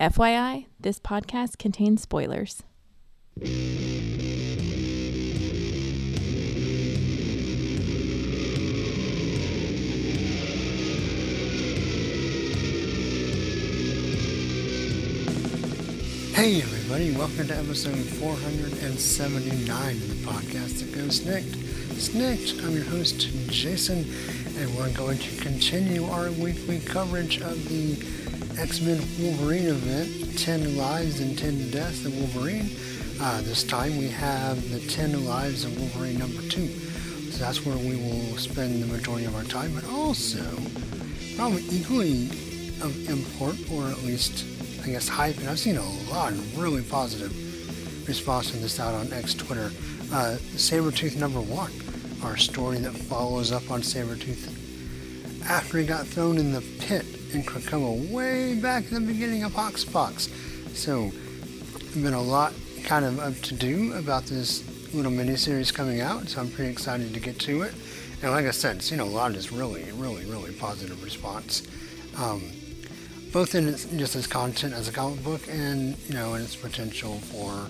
FYI, this podcast contains spoilers. Hey everybody, welcome to episode 479 of the podcast that goes SNIKT. SNIKT, I'm your host Jason, and we're going to continue our weekly coverage of the X-Men Wolverine event, 10 Lives and 10 Deaths of Wolverine. Uh, this time we have the 10 Lives of Wolverine number 2. So that's where we will spend the majority of our time, but also, probably equally of import, or at least I guess, hype, and I've seen a lot of really positive response to this out on X Twitter. Uh, Sabretooth number one, our story that follows up on Sabretooth after he got thrown in the pit in Krakoa way back in the beginning of HoXPoX. So, been a lot kind of up to do about this little miniseries coming out, so I'm pretty excited to get to it. And like I said, it's, you know, a lot of this really, really, really positive response. Um, both in its, just its content as a comic book and you know in its potential for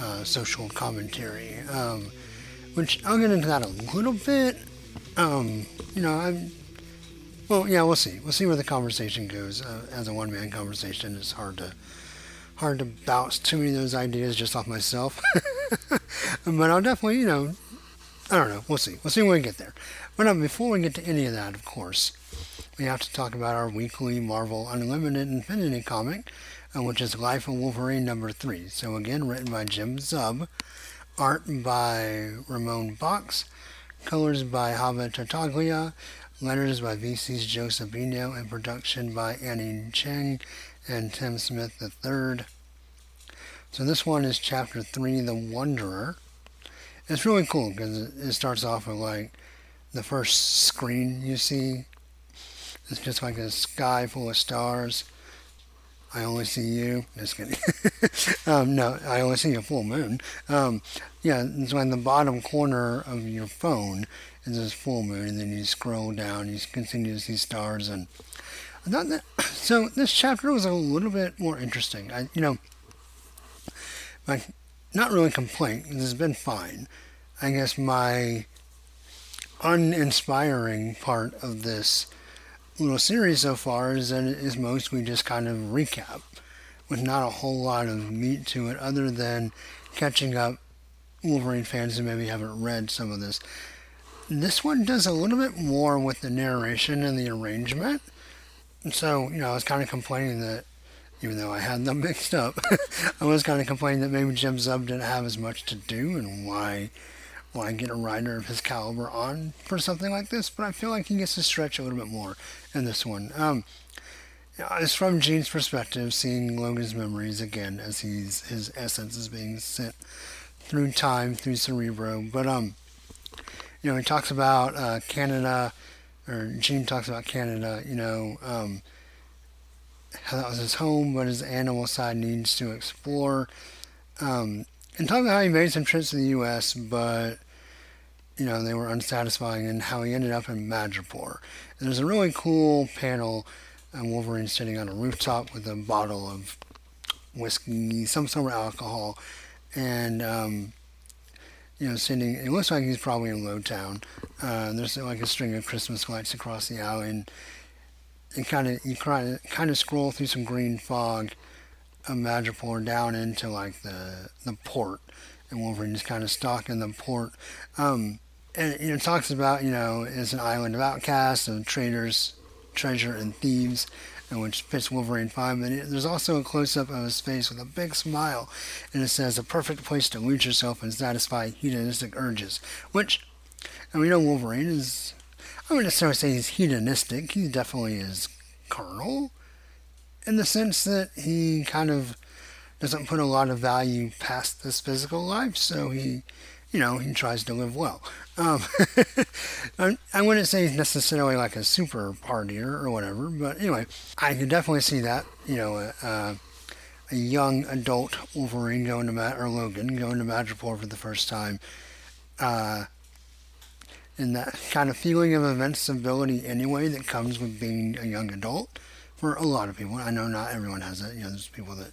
uh, social commentary. Um, which I'll get into that a little bit. Um, you know, I'm. Well, yeah, we'll see. We'll see where the conversation goes. Uh, as a one-man conversation, it's hard to hard to bounce too many of those ideas just off myself. but I'll definitely, you know, I don't know. We'll see. We'll see when we get there. But um, before we get to any of that, of course, we have to talk about our weekly Marvel Unlimited Infinity comic, uh, which is Life of Wolverine number three. So again, written by Jim Zub, art by Ramon Bachs, colors by Javier Tartaglia, letters by VC's Joe Sabino, and production by Annie Cheng and Tim Smith III. So this one is chapter three, The Wanderer. It's really cool because it starts off with like the first screen you see it's just like a sky full of stars. I only see you. Just kidding. um, no, I only see a full moon. Um, yeah, so in the bottom corner of your phone is this full moon, and then you scroll down, you continue to see stars, and I thought that. So this chapter was a little bit more interesting. I, you know, my not really complaint. This has been fine. I guess my uninspiring part of this little series so far is that it is mostly just kind of recap with not a whole lot of meat to it other than catching up Wolverine fans who maybe haven't read some of this. This one does a little bit more with the narration and the arrangement. So, you know, I was kind of complaining that even though I had them mixed up, I was kind of complaining that maybe Jim Zub didn't have as much to do and why why get a writer of his caliber on for something like this, but I feel like he gets to stretch a little bit more in this one. Um, it's from Jean's perspective, seeing Logan's memories again as he's his essence is being sent through time through Cerebro. But um, you know, he talks about uh, Canada, or Jean talks about Canada. You know, um, how that was his home, but his animal side needs to explore. Um, and talking about how he made some trips to the U.S., but you know, they were unsatisfying and how he ended up in Madripoor. And there's a really cool panel on Wolverine sitting on a rooftop with a bottle of whiskey, some sort of alcohol, and, um, you know, sitting, it looks like he's probably in Lowtown. Uh, there's like a string of Christmas lights across the alley, and, and kind of, you kind of, kind of scroll through some green fog of Madripoor down into like the, the port and Wolverine is kind of stalking the port. Um, and you know, talks about you know it's an island of outcasts and traitors, treasure and thieves, and which fits Wolverine fine. But it, there's also a close up of his face with a big smile, and it says a perfect place to lose yourself and satisfy hedonistic urges. Which, and we know Wolverine is. I wouldn't necessarily say he's hedonistic. He definitely is carnal, in the sense that he kind of doesn't put a lot of value past this physical life, so he you know, he tries to live well. Um, I wouldn't say he's necessarily like a super partier or whatever, but anyway, I can definitely see that. You know, uh, a young adult Wolverine going to Ma- or Logan going to Madripoor for the first time, uh, and that kind of feeling of invincibility anyway that comes with being a young adult for a lot of people. I know not everyone has it. You know, there's people that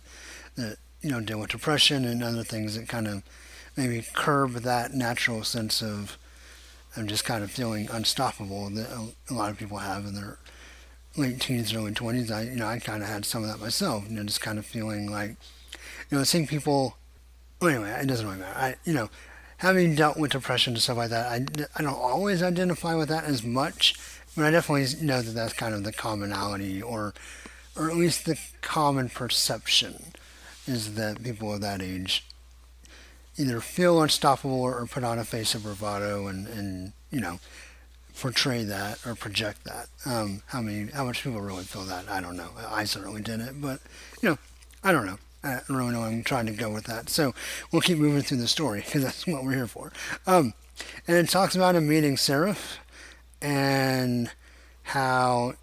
that you know deal with depression and other things that kind of maybe curb that natural sense of I'm just kind of feeling unstoppable that a, lot of people have in their late teens, early twenties. I you know I kind of had some of that myself. You know, just kind of feeling like you know seeing people. Well, anyway, it doesn't really matter. I you know having dealt with depression and stuff like that, I, I don't always identify with that as much, but I definitely know that that's kind of the commonality, or or at least the common perception, is that people of that age either feel unstoppable or put on a face of bravado and, and you know portray that or project that. Um, how many, how much people really feel that? I don't know. I certainly didn't, but you know, I don't know. I don't really know I'm trying to go with that. So we'll keep moving through the story because that's what we're here for. Um, and it talks about him meeting Seraph and how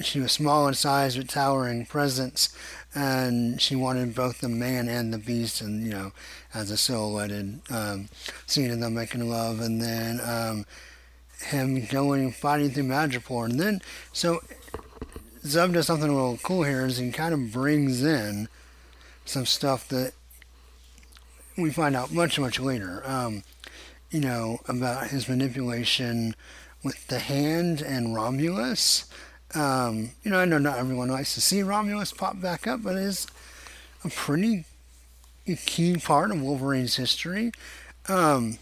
she was small in size but towering presence, and she wanted both the man and the beast, and you know, as a silhouetted um, scene of them making love, and then um, him going fighting through Madripoor, and then so Zub does something a little cool here is he kind of brings in some stuff that we find out much, much later. Um, you know, about his manipulation with the hand and Romulus. Um, you know, I know not everyone likes to see Romulus pop back up, but it is a pretty key part of Wolverine's history. Um,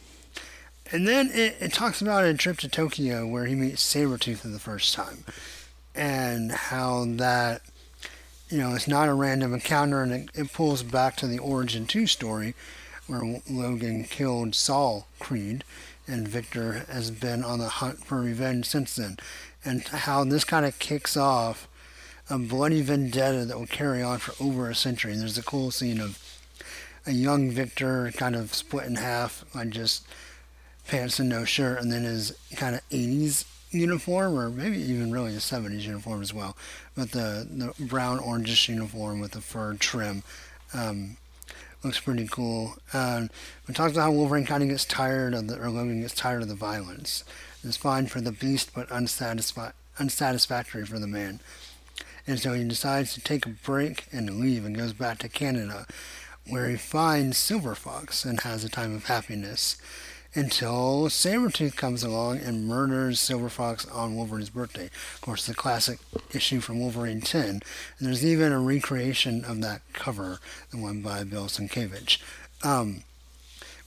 and then it, it, talks about a trip to Tokyo where he meets Sabretooth for the first time and how that you know, it's not a random encounter, and it, it pulls back to the Origin 2 story where Logan killed Saul Creed, and Victor has been on the hunt for revenge since then. And how this kind of kicks off a bloody vendetta that will carry on for over a century. And there's a cool scene of a young Victor kind of split in half on just pants and no shirt, and then his kind of 80s uniform, or maybe even really the 70s uniform as well, but the, the brown orangish uniform with the fur trim. Um, looks pretty cool. Um, it talks about how Wolverine kind of gets tired of the, or Logan gets tired of the violence. It's fine for the beast, but unsatisfi- unsatisfactory for the man. And so he decides to take a break and leave and goes back to Canada, where he finds Silver Fox and has a time of happiness until Sabretooth comes along and murders Silver Fox on Wolverine's birthday. Of course, the classic issue from Wolverine 10. And there's even a recreation of that cover, the one by Bill Sienkiewicz, um,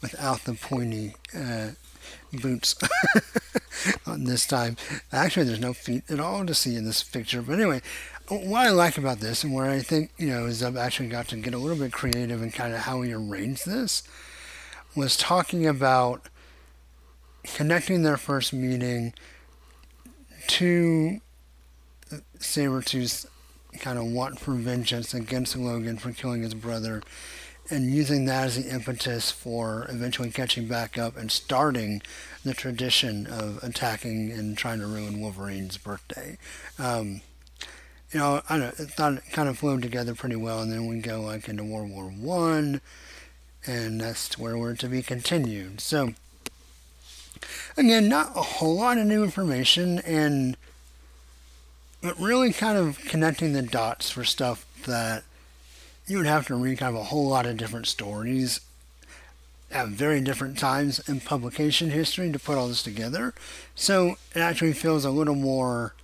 without the pointy uh, boots on this time. Actually, there's no feet at all to see in this picture. But anyway, what I like about this and where I think, you know, is I've actually got to get a little bit creative in kind of how we arrange this was talking about connecting their first meeting to uh, Sabretooth's kind of want for vengeance against Logan for killing his brother and using that as the impetus for eventually catching back up and starting the tradition of attacking and trying to ruin Wolverine's birthday. Um, you know, I, know, I thought it kind of flowed together pretty well, and then we go like into World War One, and that's where we're to be continued. So, Again, not a whole lot of new information, and but really kind of connecting the dots for stuff that you would have to read kind of a whole lot of different stories at very different times in publication history to put all this together. So it actually feels a little more,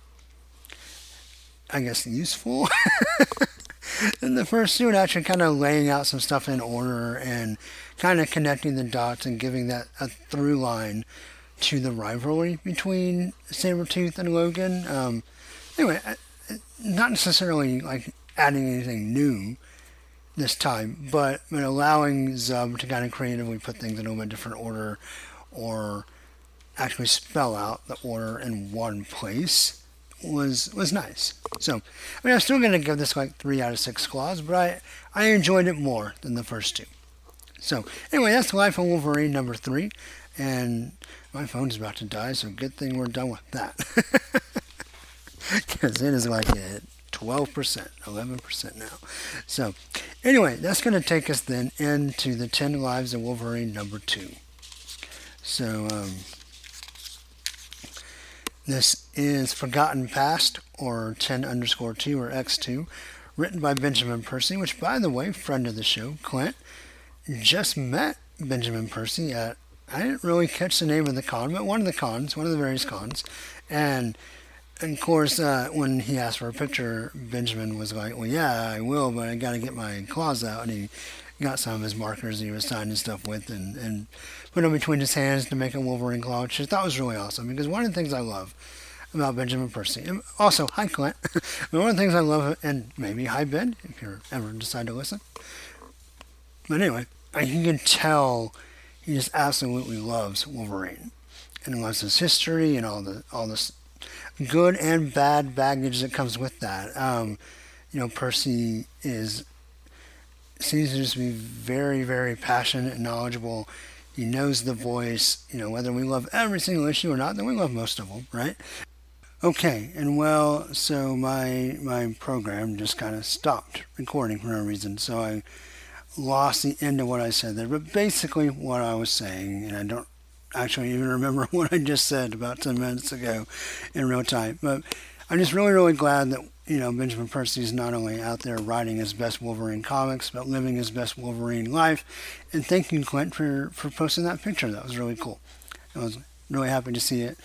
I guess, useful than the first two, and actually kind of laying out some stuff in order and kind of connecting the dots and giving that a through line to the rivalry between Sabretooth and Logan. Um, anyway, not necessarily like adding anything new this time, but, but allowing Zub to kind of creatively put things in a different order or actually spell out the order in one place was was nice. So, I mean, I'm still going to give this like three out of six claws, but I, I enjoyed it more than the first two. So, anyway, that's Life of Wolverine number three. And my phone's about to die, so good thing we're done with that. Because it is like at 12%, 11% now. So, anyway, that's going to take us then into the 10 Lives of Wolverine number 2. So, um, This is Forgotten Past, or 10 underscore 2, or X2, written by Benjamin Percy, which, by the way, friend of the show, Clint, just met Benjamin Percy at, I didn't really catch the name of the con, but one of the cons, one of the various cons. And, and of course, uh, when he asked for a picture, Benjamin was like, well, yeah, I will, but I got to get my claws out. And he got some of his markers he was signing stuff with and, and put them between his hands to make a Wolverine claw, which I thought was really awesome because one of the things I love about Benjamin Percy, and also, hi Clint, one of the things I love, and maybe hi Ben, if you ever decide to listen. But anyway, you can tell he just absolutely loves Wolverine and loves his history and all the all this good and bad baggage that comes with that. Um, you know, Percy is seems to just be very, very passionate and knowledgeable. He knows the voice. You know, whether we love every single issue or not, then we love most of them, right? Okay, and well, so my my program just kind of stopped recording for no reason, so I lost the end of what I said there. But basically, what I was saying, and I don't actually even remember what I just said about 10 minutes ago in real time, but I'm just really, really glad that you know, Benjamin Percy is not only out there writing his best Wolverine comics, but living his best Wolverine life. And thank you, Clint, for, for posting that picture. That was really cool. I was really happy to see it.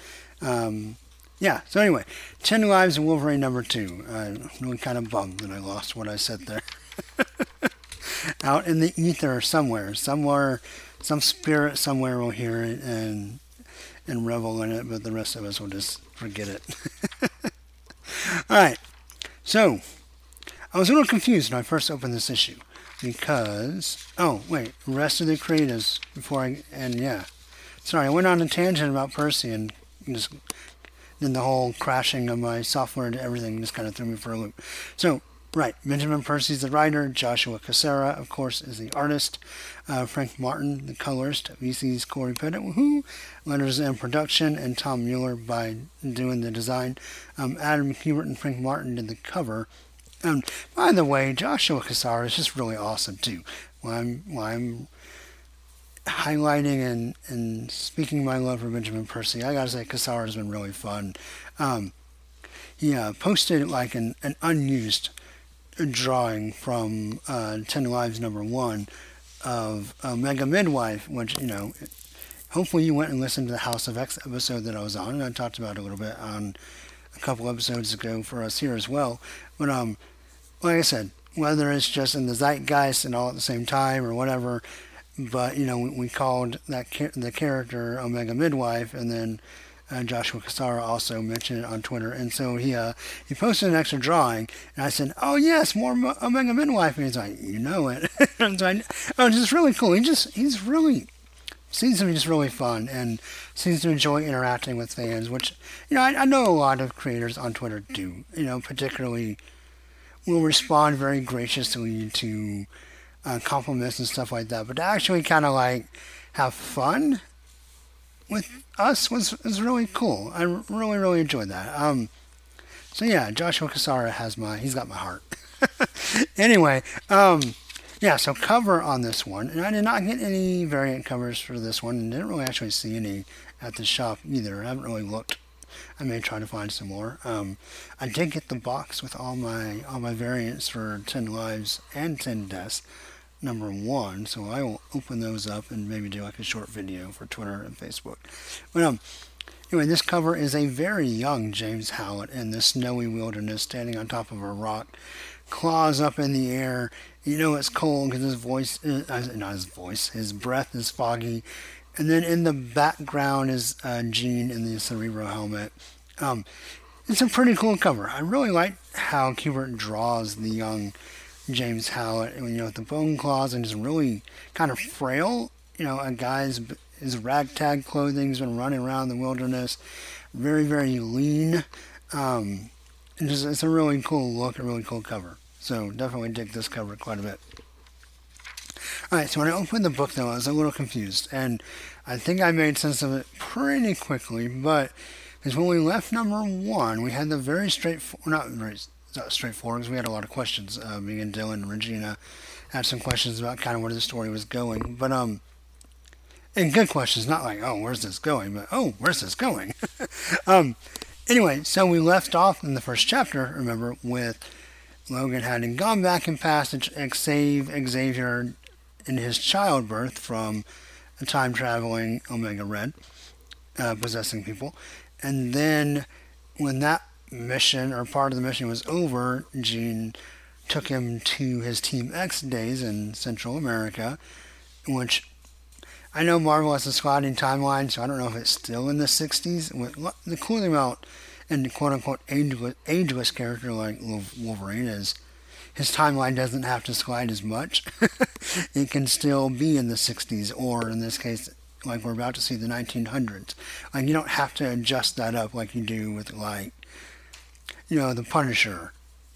Um, yeah, so anyway, 10 Lives of Wolverine number two. I'm really kind of bummed that I lost what I said there. Out in the ether somewhere, somewhere, some spirit somewhere will hear it and and revel in it, but the rest of us will just forget it. All right. So, I was a little confused when I first opened this issue because oh wait, rest of the creatives before I and yeah, sorry, I went on a tangent about Percy and just then the whole crashing of my software and everything just kind of threw me for a loop. So right, Benjamin Percy's the writer, Joshua Cassara, of course, is the artist, uh, Frank Martin, the colorist, VC's Cory Petit, who letters and production, and Tom Mueller by doing the design. Um, Adam Kubert and Frank Martin did the cover. And by the way, Joshua Cassara is just really awesome too. While I'm, while I'm highlighting and, and speaking my love for Benjamin Percy, I gotta say Cassara has been really fun. Um, he uh, posted like an, an unused drawing from uh, Ten Lives number one of Omega Midwife, which you know hopefully you went and listened to the House of X episode that I was on, and I talked about it a little bit on a couple episodes ago for us here as well. But um, like I said, whether it's just in the zeitgeist and all at the same time or whatever, but you know we, we called that the character Omega Midwife, and then uh, Joshua Cassara also mentioned it on Twitter, and so he uh, he posted an extra drawing, and I said, "Oh yes, more Omega Midwife," and he's like, "You know it." and so I, oh, it's just really cool. He just he's really seems to be just really fun and seems to enjoy interacting with fans, which, you know, I, I know a lot of creators on Twitter do, you know, particularly will respond very graciously to uh, compliments and stuff like that. But to actually kind of like have fun with us was, was really cool. I really, really enjoyed that. Um, so yeah, Joshua Cassara has my, he's got my heart. anyway, um, yeah, so cover on this one, and I did not get any variant covers for this one, and didn't really actually see any at the shop either. I haven't really looked. I may try to find some more. Um, I did get the box with all my all my variants for 10 lives and 10 deaths, number one. So I will open those up and maybe do like a short video for Twitter and Facebook. But um, anyway, this cover is a very young James Howlett in the snowy wilderness, standing on top of a rock, claws up in the air, you know it's cold because his voice, is, uh, not his voice, his breath is foggy. And then in the background is uh, Jean in the Cerebro helmet. Um, it's a pretty cool cover. I really like how Kubert draws the young James Howlett, you know, with the bone claws and just really kind of frail. You know, a guy's his ragtag clothing's been running around the wilderness, very very lean. Um, and just, it's a really cool look, a really cool cover. So definitely dig this cover quite a bit. Alright, so when I opened the book though, I was a little confused, and I think I made sense of it pretty quickly, but because when we left number one, we had the very straightforward, not very straightforward, because we had a lot of questions. Uh, me and Dylan and Regina had some questions about kind of where the story was going, but um, and good questions, not like, oh, where's this going, but oh, where's this going? um, anyway, so we left off in the first chapter, remember, with Logan having gone back in past to save Xavier in his childbirth from a time traveling Omega Red, uh, possessing people. And then when that mission or part of the mission was over, Jean took him to his Team X days in Central America, which I know Marvel has a sliding timeline, so I don't know if it's still in the 60s. The cool thing about a quote unquote ageless, ageless character like Wolverine is his timeline doesn't have to slide as much. it can still be in the 60s, or in this case, like we're about to see, the 1900s. Like you don't have to adjust that up like you do with like, you know, the Punisher.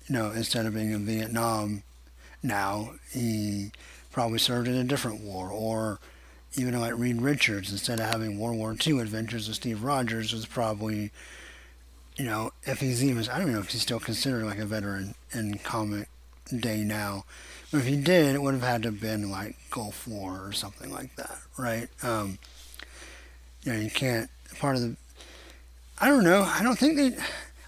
You know, instead of being in Vietnam, now he probably served in a different war, or even like Reed Richards, instead of having World War II adventures with Steve Rogers, was probably, you know, if he's even, I don't know if he's still considered like a veteran in comic day now. But if he did, it would have had to have been like Gulf War or something like that, right? Um, you know, you can't, part of the, I don't know, I don't think they,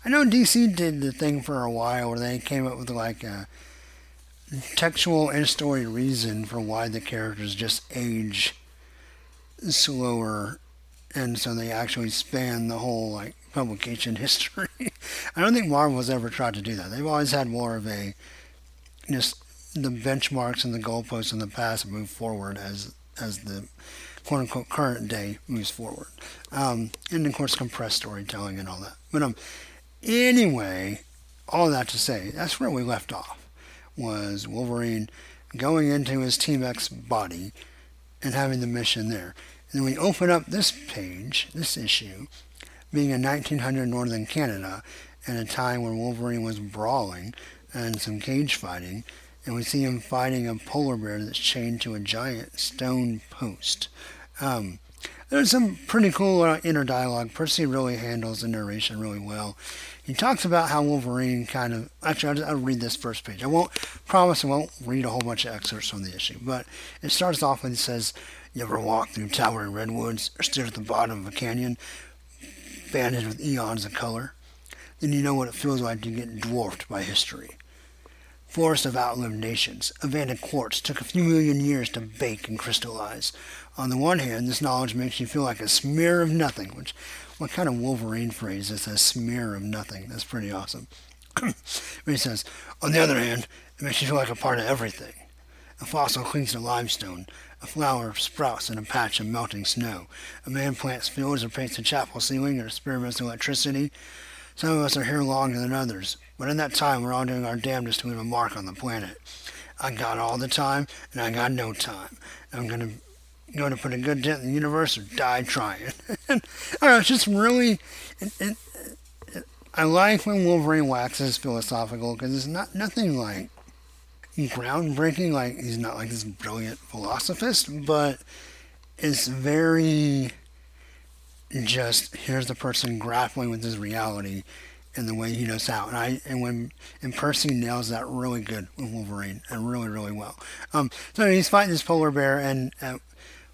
I know DC did the thing for a while where they came up with like a textual and story reason for why the characters just age slower, and so they actually span the whole like publication history. I don't think Marvel has ever tried to do that. They've always had more of a just the benchmarks and the goalposts in the past move forward as as the quote unquote current day moves forward. Um, and of course compressed storytelling and all that. But um anyway, all that to say, that's where we left off. Was Wolverine going into his Team X body and having the mission there. And then we open up this page, this issue, being in 1900 Northern Canada, at a time when Wolverine was brawling and some cage fighting, and we see him fighting a polar bear that's chained to a giant stone post. Um, there's some pretty cool uh, inner dialogue. Percy really handles the narration really well. He talks about how Wolverine kind of. Actually, I'll, I'll, read this first page. I won't promise I won't read a whole bunch of excerpts from the issue, but it starts off when he says, "You ever walk through towering redwoods or stood at the bottom of a canyon, banded with eons of color? Then you know what it feels like to get dwarfed by history." Forests of outlived nations, Evander quartz took a few million years to bake and crystallize. On the one hand, this knowledge makes you feel like a smear of nothing, which, what kind of Wolverine phrase is a smear of nothing? That's pretty awesome. but he says, on the other hand, it makes you feel like a part of everything. A fossil clings to limestone. A flower sprouts in a patch of melting snow. A man plants fields or paints a chapel ceiling or experiments with electricity. Some of us are here longer than others, but in that time we're all doing our damnedest to leave a mark on the planet. I got all the time, and I got no time. I'm gonna going to put a good dent in the universe or die trying. I don't know, it's just really. It, it, it, I like when Wolverine waxes philosophical because it's not nothing like groundbreaking. Like he's not like this brilliant philosophist, but it's very just here's the person grappling with his reality and the way he knows how. And I and when and Percy nails that really good with Wolverine and really really well. Um, so he's fighting this polar bear, and at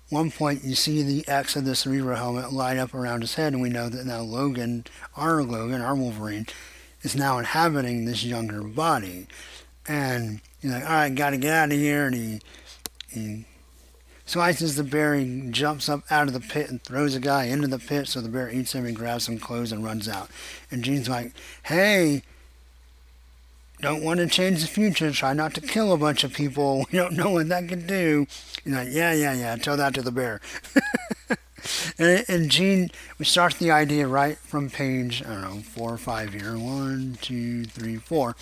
one point you see the X of the Cerebro helmet light up around his head, and we know that now Logan, our Logan, our Wolverine, is now inhabiting this younger body. And he's like, all right, got to get out of here, and he he slices the bear, he jumps up out of the pit and throws a guy into the pit so the bear eats him and grabs some clothes and runs out. And Jean's like, hey, don't want to change the future, try not to kill a bunch of people. We don't know what that could do. He's like, yeah, yeah, yeah, tell that to the bear. and, and Jean, we start the idea right from page, I don't know, four or five here. One, two, three, four.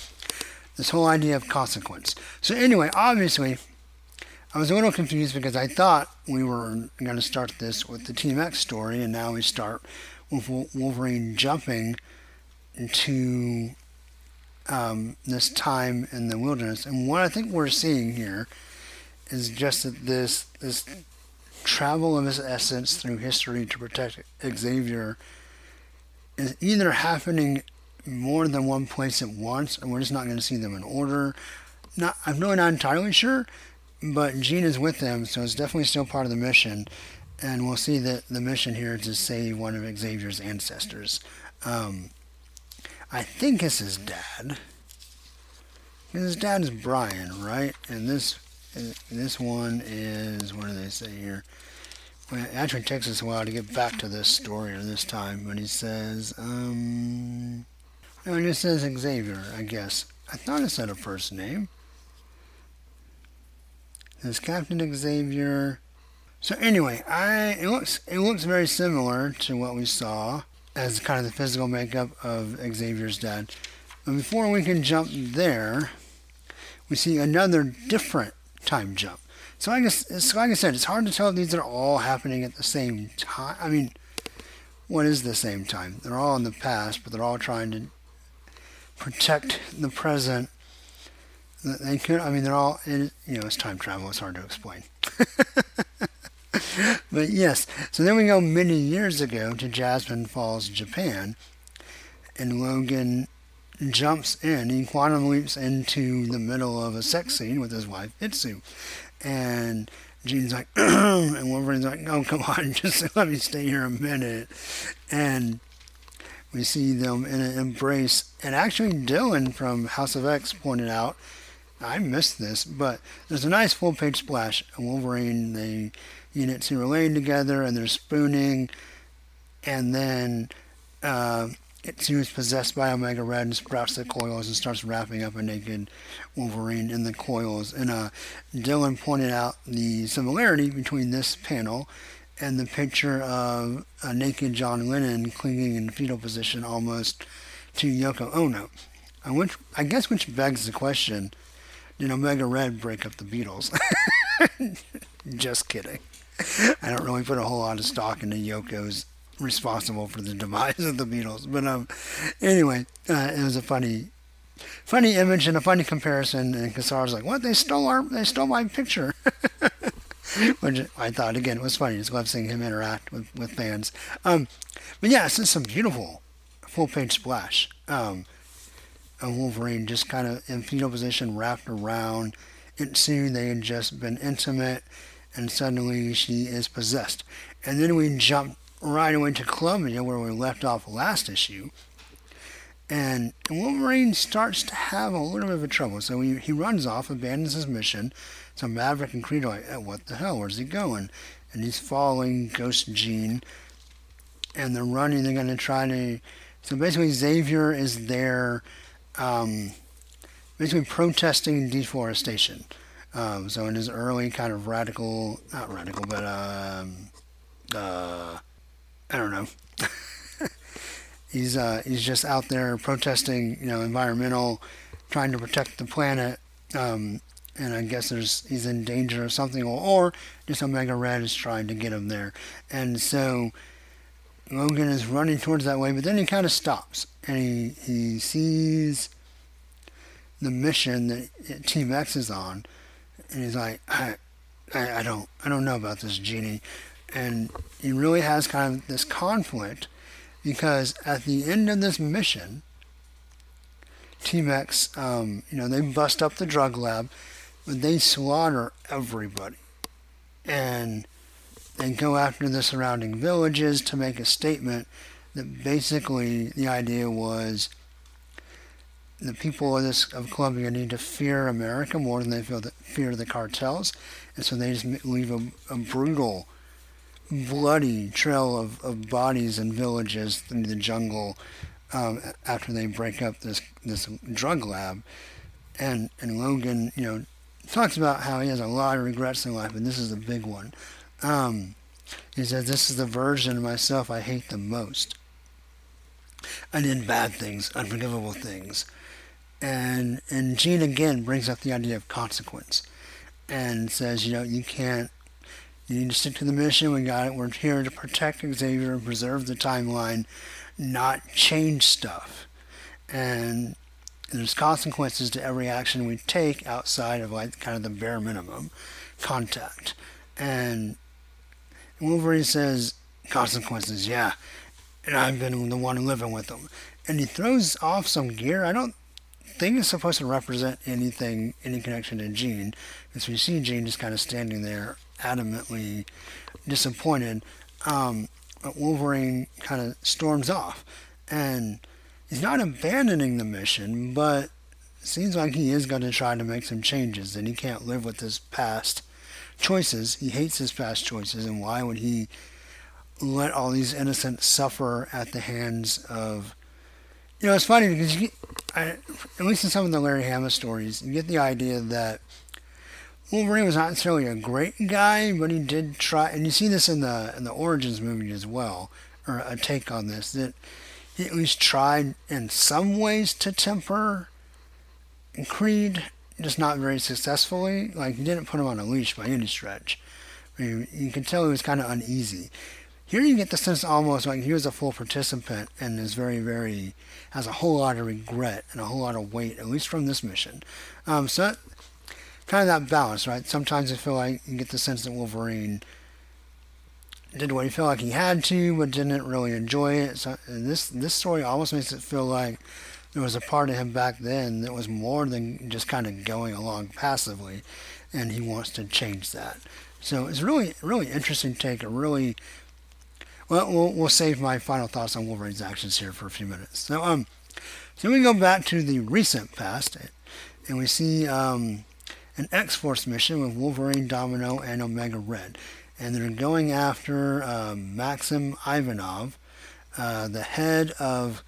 This whole idea of consequence. So anyway, obviously, I was a little confused because I thought we were going to start this with the Team X story, and now we start with Wolverine jumping to um, this time in the wilderness. And what I think we're seeing here is just that this this travel of his essence through history to protect Xavier is either happening more than one place at once, and we're just not going to see them in order. Not, I'm really not entirely sure, but Jean is with them, so it's definitely still part of the mission. And we'll see that the mission here is to save one of Xavier's ancestors. Um, I think it's his dad. His dad is Brian, right? And this this one is what do they say here? Well, it actually takes us a while to get back to this story or this time, but he says, um, no, it just says Xavier, I guess. I thought it said a first name. There's Captain Xavier. So anyway, I it looks it looks very similar to what we saw as kind of the physical makeup of Xavier's dad. But before we can jump there, we see another different time jump. So I guess, so like I said, it's hard to tell if these are all happening at the same time. I mean, what is the same time? They're all in the past, but they're all trying to protect the present. They could, I mean, they're all, you know, it's time travel. It's hard to explain. but yes, so then we go many years ago to Jasmine Falls, Japan, and Logan jumps in. He quantum leaps into the middle of a sex scene with his wife Itsu, and Jean's like, and Wolverine's like, oh come on, just let me stay here a minute, and we see them in an embrace. And actually, Dylan from House of X pointed out, I missed this, but there's a nice full page splash. Wolverine, the units who are laying together, and they're spooning, and then. Uh, it seems possessed by Omega Red and sprouts the coils and starts wrapping up a naked Wolverine in the coils. And uh, Dylan pointed out the similarity between this panel and the picture of a naked John Lennon clinging in fetal position almost to Yoko Ono. I guess which begs the question, did Omega Red break up the Beatles? Just kidding. I don't really put a whole lot of stock into Yoko's responsible for the demise of the Beatles. But um, anyway, uh, it was a funny, funny image and a funny comparison. And Cassara's like, "What? They stole our? They stole my picture." Which I thought again it was funny. Just love seeing him interact with with fans. Um, but yeah, it's just some beautiful full page splash. Um, a Wolverine just kind of in fetal position, wrapped around. It soon they had just been intimate, and suddenly she is possessed. And then we jump right away to Colombia, where we left off last issue. And Wolverine starts to have a little bit of a trouble. So he, he runs off, abandons his mission. So Maverick and Creed are like, hey, what the hell? Where's he going? And he's following Ghost Jean. And they're running. They're going to try to. So basically, Xavier is there, um, basically protesting deforestation. Um, so in his early kind of radical, not radical, but um, uh, I don't know. he's uh, he's just out there protesting, you know, environmental, trying to protect the planet. Um, and I guess there's he's in danger of something, or, or just Omega Red is trying to get him there. And so Logan is running towards that way, but then he kind of stops and he he sees the mission that Team X is on, and he's like, I, I, I don't I don't know about this genie and he really has kind of this conflict because at the end of this mission, Team X, um, you know, they bust up the drug lab, but they slaughter everybody. And they go after the surrounding villages to make a statement that basically the idea was the people of this of Colombia need to fear America more than they feel that fear the cartels, and so they just leave a, a brutal bloody trail of, of bodies and villages through the jungle um, after they break up this this drug lab. And and Logan, you know, talks about how he has a lot of regrets in life, and this is a big one. Um, he says, "This is the version of myself I hate the most. I did bad things, unforgivable things." And and Jean again brings up the idea of consequence, and says, you know, you can't you need to stick to the mission. We got it. We're here to protect Xavier and preserve the timeline, not change stuff. And there's consequences to every action we take outside of like kind of the bare minimum contact. And Wolverine says, consequences, yeah. And I've been the one living with them. And he throws off some gear. I don't think it's supposed to represent anything, any connection to Jean. Because we see Jean just kind of standing there adamantly disappointed. Um, but Wolverine kind of storms off, and he's not abandoning the mission, but seems like he is going to try to make some changes, and he can't live with his past choices. He hates his past choices, and why would he let all these innocents suffer at the hands of? You know, it's funny because you I, at least in some of the Larry Hama stories, you get the idea that Wolverine was not necessarily a great guy, but he did try, and you see this in the in the Origins movie as well, or a take on this that he at least tried in some ways to temper Creed, just not very successfully. Like he didn't put him on a leash by any stretch. I mean, you can tell he was kind of uneasy. Here you get the sense almost like he was a full participant and is very, very has a whole lot of regret and a whole lot of weight, at least from this mission. Um, so that, kind of that balance, right? Sometimes I feel like you get the sense that Wolverine did what he felt like he had to, but didn't really enjoy it. So this this story almost makes it feel like there was a part of him back then that was more than just kind of going along passively, and he wants to change that. So it's really really interesting take. A really well, we'll we'll save my final thoughts on Wolverine's actions here for a few minutes. So um, so we go back to the recent past, and we see um an X-Force mission with Wolverine, Domino, and Omega Red. And they're going after um, Maxim Ivanov, uh, the head of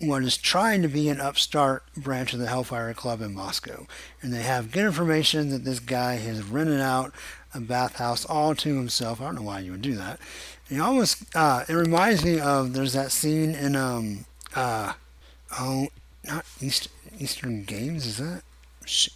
what is trying to be an upstart branch of the Hellfire Club in Moscow. And they have good information that this guy has rented out a bathhouse all to himself. I don't know why you would do that. It almost, uh, it reminds me of, there's that scene in, um, uh, oh, not East, Eastern Games, is that?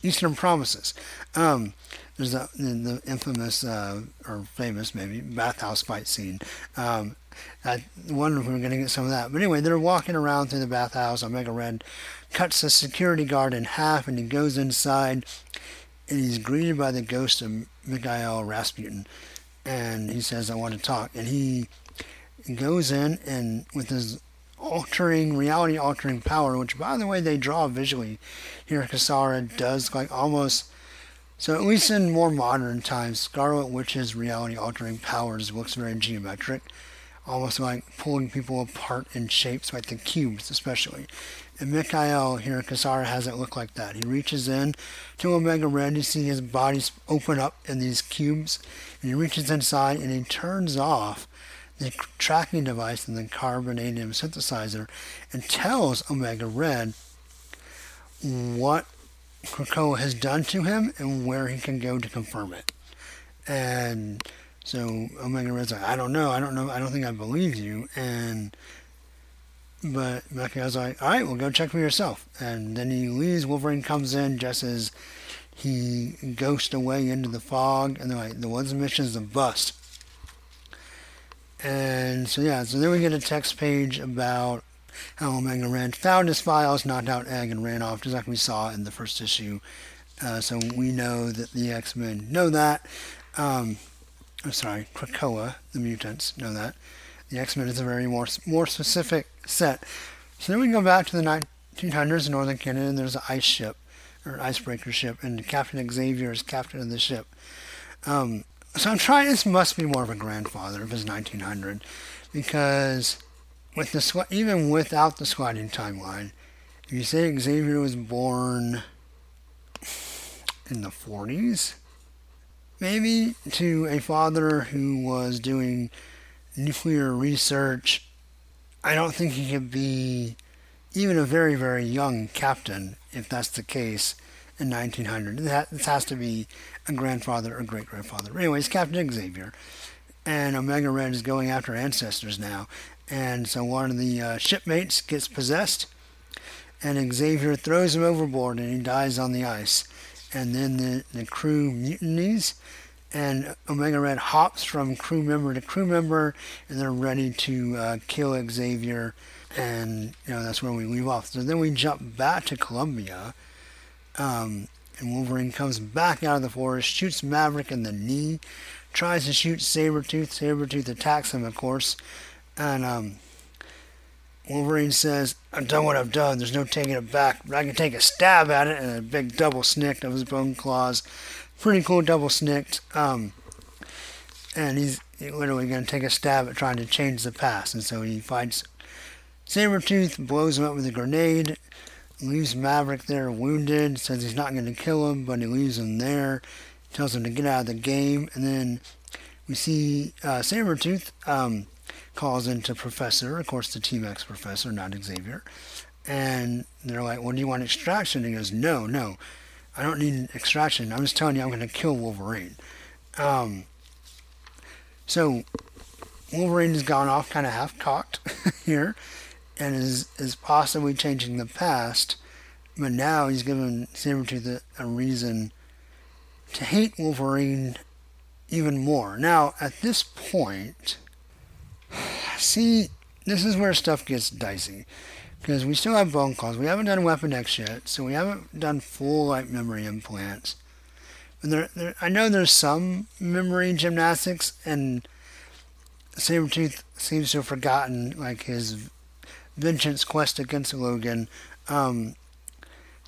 Eastern Promises. Um, there's the, the infamous uh, or famous maybe bathhouse fight scene. Um, I wonder if we're going to get some of that. But anyway, they're walking around through the bathhouse. Omega Red cuts the security guard in half, and he goes inside, and he's greeted by the ghost of Mikhail Rasputin, and he says, "I want to talk." And he goes in, and with his altering, reality altering power, which by the way they draw visually here. Cassara does like almost so at least in more modern times, Scarlet Witch's reality altering powers looks very geometric, almost like pulling people apart in shapes, like the cubes especially. And Mikhail here, Cassara has it look like that. He reaches in to Omega Red to see his body open up in these cubes, and he reaches inside and he turns off the tracking device and the carbonadium synthesizer and tells Omega Red what Krakoa has done to him and where he can go to confirm it. And so Omega Red's like, I don't know, I don't know, I don't think I believe you. And but Mikhail's like, all right, well, go check for yourself. And then he leaves. Wolverine comes in just as he ghosts away into the fog. And they're like, the one's mission is a bust. And so yeah, so then we get a text page about how Omega Red found his files, knocked out Egg, and ran off, just like we saw in the first issue. Uh, so we know that the X-Men know that. Um, I'm sorry, Krakoa, the mutants, know that. The X-Men is a very more more specific set. So then we go back to the 1900s in Northern Canada, and there's an ice ship, or icebreaker ship, and Captain Xavier is captain of the ship. Um, so I'm trying. This must be more of a grandfather of his 1900, because with the even without the squatting timeline, if you say Xavier was born in the 40s, maybe to a father who was doing nuclear research, I don't think he could be even a very very young captain if that's the case in 1900. This has to be a grandfather or great grandfather. Anyways, Captain Xavier. And Omega Red is going after ancestors now. And so one of the uh, shipmates gets possessed, and Xavier throws him overboard, and he dies on the ice. And then the, the crew mutinies, and Omega Red hops from crew member to crew member, and they're ready to uh, kill Xavier. And you know that's where we leave off. So then we jump back to Colombia, um, and Wolverine comes back out of the forest, shoots Maverick in the knee, tries to shoot Sabretooth. Sabretooth attacks him, of course. And um, Wolverine says, I've done what I've done. There's no taking it back. But I can take a stab at it. And a big double snikt of his bone claws. Pretty cool double snikt. Um, and he's literally going to take a stab at trying to change the past. And so he fights Sabretooth blows him up with a grenade, leaves Maverick there wounded, says he's not going to kill him, but he leaves him there, tells him to get out of the game, and then we see uh, Sabretooth um, calls into Professor, of course, the Team X professor, not Xavier, and they're like, Well, do you want extraction? And he goes, No, no, I don't need extraction. I'm just telling you I'm going to kill Wolverine. Um, so Wolverine has gone off kind of half cocked here and is, is possibly changing the past, but now he's given Sabretooth a, a reason to hate Wolverine even more. Now, at this point, see, this is where stuff gets dicey. Because we still have bone claws. We haven't done Weapon X yet, so we haven't done full like memory implants. And there, there, I know there's some memory gymnastics, and Sabretooth seems to have forgotten like his vengeance quest against Logan. Um,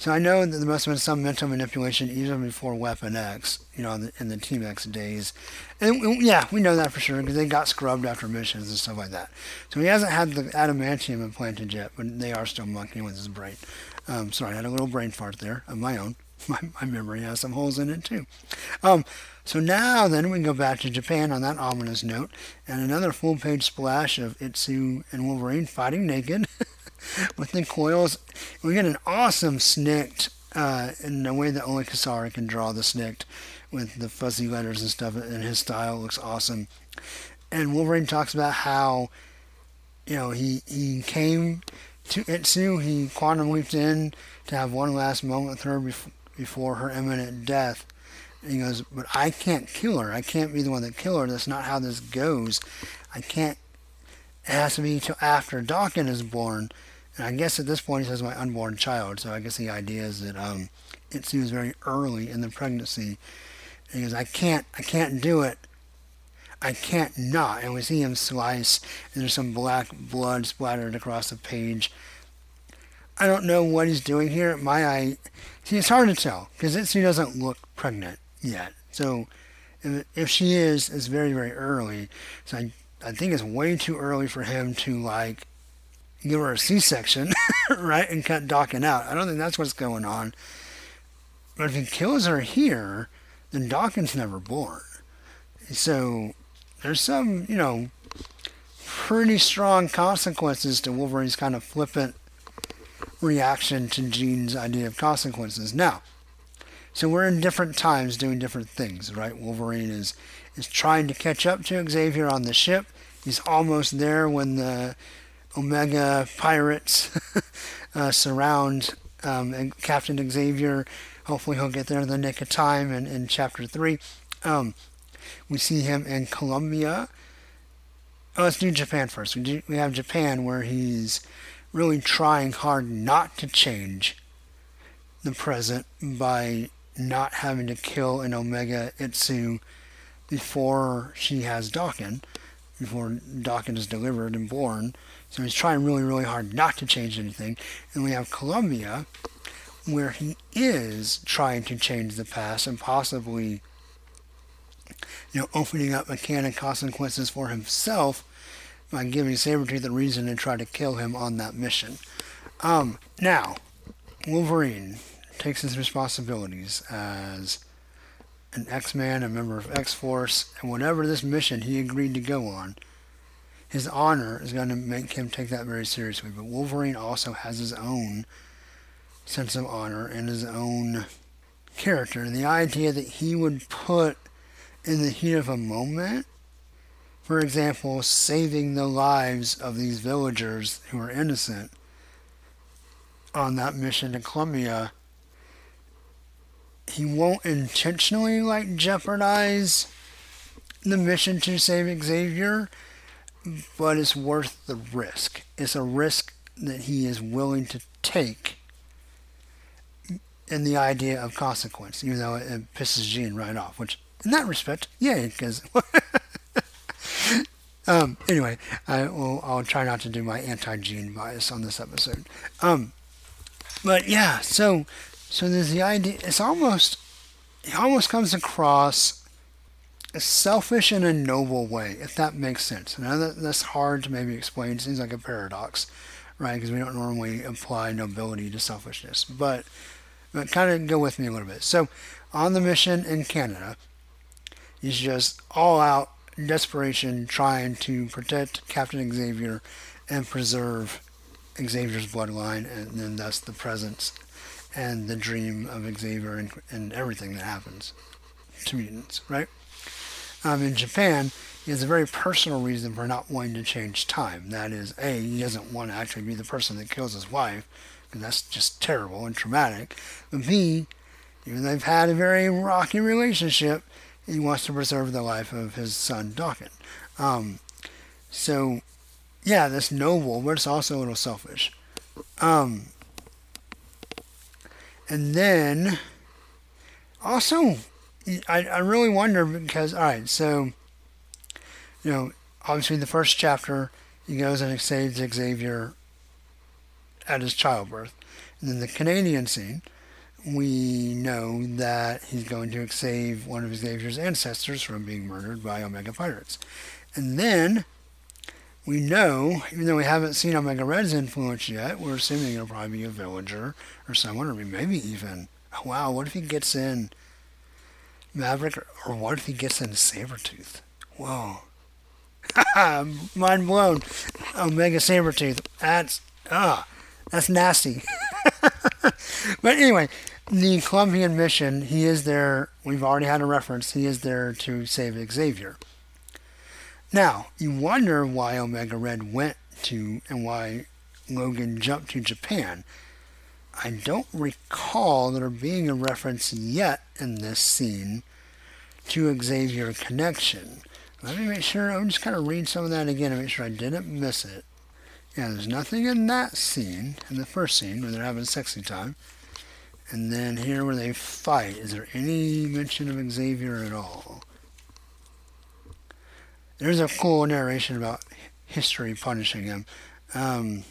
so I know that there must have been some mental manipulation even before Weapon X, you know, in the, in the Team X days. And yeah, we know that for sure because they got scrubbed after missions and stuff like that. So he hasn't had the adamantium implanted yet, but they are still monkeying with his brain. Um, sorry, I had a little brain fart there of my own. My, my memory has some holes in it too. Um, so now then we can go back to Japan on that ominous note, and another full page splash of Itsu and Wolverine fighting naked. with the coils. We get an awesome snikt uh, in a way that only Cassara can draw the snikt with the fuzzy letters and stuff, and his style looks awesome. And Wolverine talks about how, you know, he, he came to Itsu, he quantum leaped in to have one last moment with her before, before her imminent death. And he goes, but I can't kill her. I can't be the one that kill her. That's not how this goes. I can't. It has to be till after Daken is born. And I guess at this point he says my unborn child. So I guess the idea is that um, it seems very early in the pregnancy. And he goes, I can't, I can't do it. I can't not. And we see him slice, and there's some black blood splattered across the page. I don't know what he's doing here. My eye, see, it's hard to tell because Itsu doesn't look pregnant yet. So if she is, it's very, very early. So I, I think it's way too early for him to like give her a C-section, right, and cut Daken out. I don't think that's what's going on. But if he kills her here, then Daken's never born. So there's some, you know, pretty strong consequences to Wolverine's kind of flippant reaction to Jean's idea of consequences. Now, so we're in different times doing different things, right? Wolverine is is trying to catch up to Xavier on the ship. He's almost there when the Omega pirates uh, surround um, Captain Xavier. Hopefully, he'll get there in the nick of time in, in chapter 3. Um, we see him in Colombia. Oh, let's do Japan first. We, do, we have Japan where he's really trying hard not to change the present by not having to kill an Omega Itsu before she has Daken, before Daken is delivered and born. So he's trying really, really hard not to change anything. And we have Colombia, where he is trying to change the past and possibly, you know, opening up mechanic consequences for himself by giving Sabretooth a reason to try to kill him on that mission. Um, now, Wolverine takes his responsibilities as an X-Man, a member of X-Force, and whatever this mission he agreed to go on, his honor is going to make him take that very seriously. But Wolverine also has his own sense of honor and his own character. And the idea that he would put in the heat of a moment, for example, saving the lives of these villagers who are innocent on that mission to Colombia, he won't intentionally like jeopardize the mission to save Xavier but it's worth the risk. It's a risk that he is willing to take in the idea of consequence, even though it, pisses Jean right off, which in that respect, yay, because um, anyway, I will I'll try not to do my anti-Jean bias on this episode. Um, but yeah, so so there's the idea. It's almost it almost comes across selfish in a noble way, if that makes sense. Now that that's hard to maybe explain. It seems like a paradox, right? Because we don't normally apply nobility to selfishness. But, but kind of go with me a little bit. So, on the mission in Canada, he's just all out desperation trying to protect Captain Xavier and preserve Xavier's bloodline, and then thus the presence and the dream of Xavier and, and everything that happens to mutants, right? Um, in Japan, has a very personal reason for not wanting to change time. That is, A, he doesn't want to actually be the person that kills his wife, because that's just terrible and traumatic. But B, even though they've had a very rocky relationship, he wants to preserve the life of his son, Daken. Um, so, yeah, that's noble, but it's also a little selfish. Um, and then, also, I, I really wonder because, all right, so, you know, obviously the first chapter, he goes and saves Xavier at his childbirth. And then the Canadian scene, we know that he's going to save one of Xavier's ancestors from being murdered by Omega Pirates. And then we know, even though we haven't seen Omega Red's influence yet, we're assuming it'll probably be a villager or someone, or maybe even, oh, wow, what if he gets in Maverick, or what if he gets in Sabretooth? Whoa. Mind blown. Omega Sabretooth. That's, ah, that's nasty. but anyway, the Colombian mission, he is there, we've already had a reference, he is there to save Xavier. Now, you wonder why Omega Red went to and why Logan jumped to Japan. I don't recall there being a reference yet in this scene to Xavier connection. Let me make sure, I'm just kind of read some of that again to make sure I didn't miss it. Yeah, there's nothing in that scene, in the first scene where they're having sexy time. And then here where they fight, is there any mention of Xavier at all? There's a cool narration about history punishing him. Um,